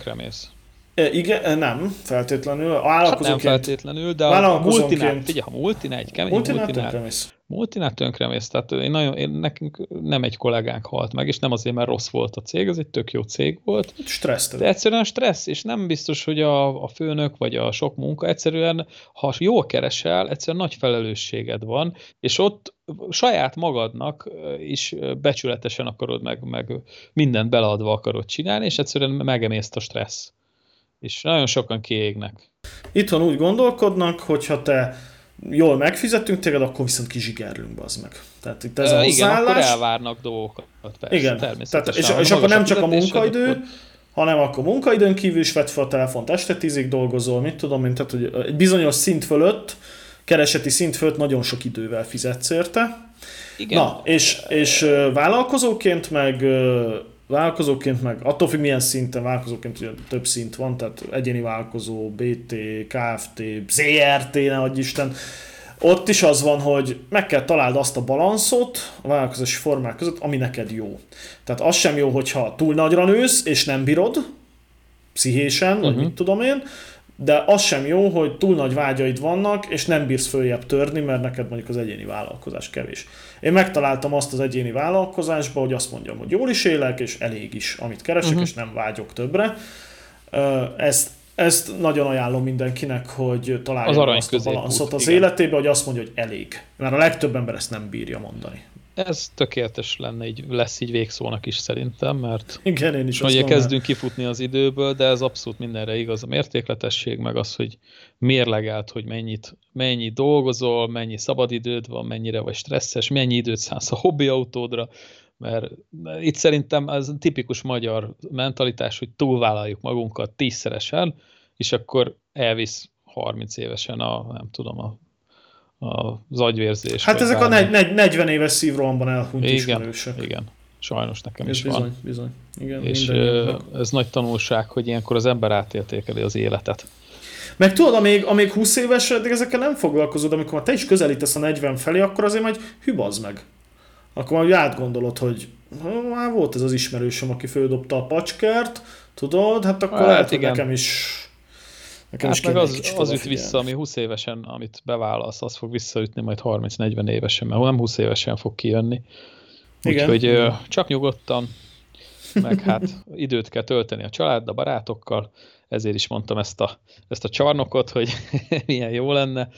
tönkremész. Igen, nem feltétlenül. Hát nem feltétlenül, de a multinál, figyelj, ha multinál, egy kemény multinál, multinál multinál tönkremész, tehát én nagyon, én, nekünk nem egy kollégánk halt meg, és nem azért, mert rossz volt a cég, ez egy tök jó cég volt. Stressz. De egyszerűen stressz, és nem biztos, hogy a, a főnök vagy a sok munka, egyszerűen, ha jól keresel, egyszerűen nagy felelősséged van, és ott saját magadnak is becsületesen akarod meg, meg mindent beleadva akarod csinálni, és egyszerűen megemészt a stressz. És nagyon sokan kiégnek. Itthon úgy gondolkodnak, hogyha te jól megfizetünk téged, akkor viszont kizsigerlünk, az meg. Tehát itt ez a Igen, akkor elvárnak dolgokat. Persze, igen, tehát, és, és akkor nem csak a munkaidő, akkor... hanem akkor munkaidőn kívül is vett fel a telefont, este tízig dolgozol, mit tudom mint tehát hogy egy bizonyos szint fölött, kereseti szint fölött nagyon sok idővel fizetsz érte. Igen. Na, és, és vállalkozóként meg vállalkozóként meg, attól függ milyen szinten vállalkozóként, ugye több szint van, tehát egyéni vállalkozó, BT, KFT, ZRT, ne adj Isten, ott is az van, hogy meg kell találd azt a balanszot a vállalkozási formák között, ami neked jó. Tehát az sem jó, hogyha túl nagyra nősz, és nem bírod, pszichésen, uh-huh. vagy mhm. mit tudom én, de az sem jó, hogy túl nagy vágyaid vannak, és nem bírsz följebb törni, mert neked mondjuk az egyéni vállalkozás kevés. Én megtaláltam azt az egyéni vállalkozásba, hogy azt mondjam, hogy jól is élek, és elég is, amit keresek, uh-huh. és nem vágyok többre. Ezt, ezt nagyon ajánlom mindenkinek, hogy találja az azt a balanszot az igen. életébe, hogy azt mondja, hogy elég. Mert a legtöbb ember ezt nem bírja mondani. Ez tökéletes lenne, így, lesz így végszónak is szerintem, mert Igen, én is ugye kezdünk kifutni az időből, de ez abszolút mindenre igaz. A mértékletesség, meg az, hogy mérlegelt, hogy mennyit, mennyi dolgozol, mennyi szabadidőd van, mennyire vagy stresszes, mennyi időt szánsz a hobbiautódra, mert itt szerintem ez tipikus magyar mentalitás, hogy túlvállaljuk magunkat tízszeresen, és akkor elvisz 30 évesen a, nem tudom, a az agyvérzés. Hát ezek bármi. a negy, 40 éves szívrohamban elhunyt igen, ismerősök. Igen, sajnos nekem ez is bizony, van. Bizony, igen. És ez nagy tanulság, hogy ilyenkor az ember átértékeli az életet. Meg tudod, amíg, amíg 20 éves, de ezekkel nem foglalkozod, amikor te is közelítesz a 40 felé, akkor azért majd hübaz meg. Akkor majd átgondolod, hogy már volt ez az ismerősöm, aki földobta a pacskert, tudod, hát akkor hát, lehet, igen. nekem is Nekem hát meg az, az üt vissza, ami 20 évesen, amit bevállalsz, az fog visszaütni majd 30-40 évesen, mert nem 20 évesen fog kijönni. Úgyhogy csak nyugodtan, meg (laughs) hát időt kell tölteni a család, a barátokkal, ezért is mondtam ezt a, ezt a csarnokot, hogy (laughs) milyen jó lenne,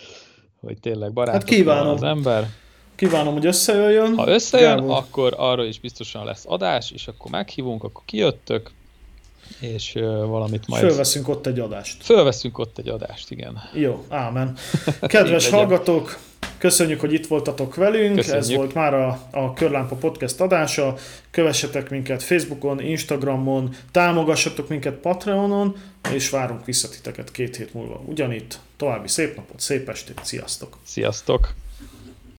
hogy tényleg barátok hát kívánom. az ember. Kívánom, hogy összejöjjön. Ha összejön, Gábor. akkor arra is biztosan lesz adás, és akkor meghívunk, akkor kijöttök, és valamit majd... Fölveszünk ott egy adást. Fölveszünk ott egy adást, igen. Jó, ámen. (laughs) Kedves hallgatók, Köszönjük, hogy itt voltatok velünk. Köszönjük. Ez volt már a, a Körlámpa Podcast adása. Kövessetek minket Facebookon, Instagramon, támogassatok minket Patreonon, és várunk vissza titeket két hét múlva ugyanitt. További szép napot, szép estét, sziasztok! Sziasztok!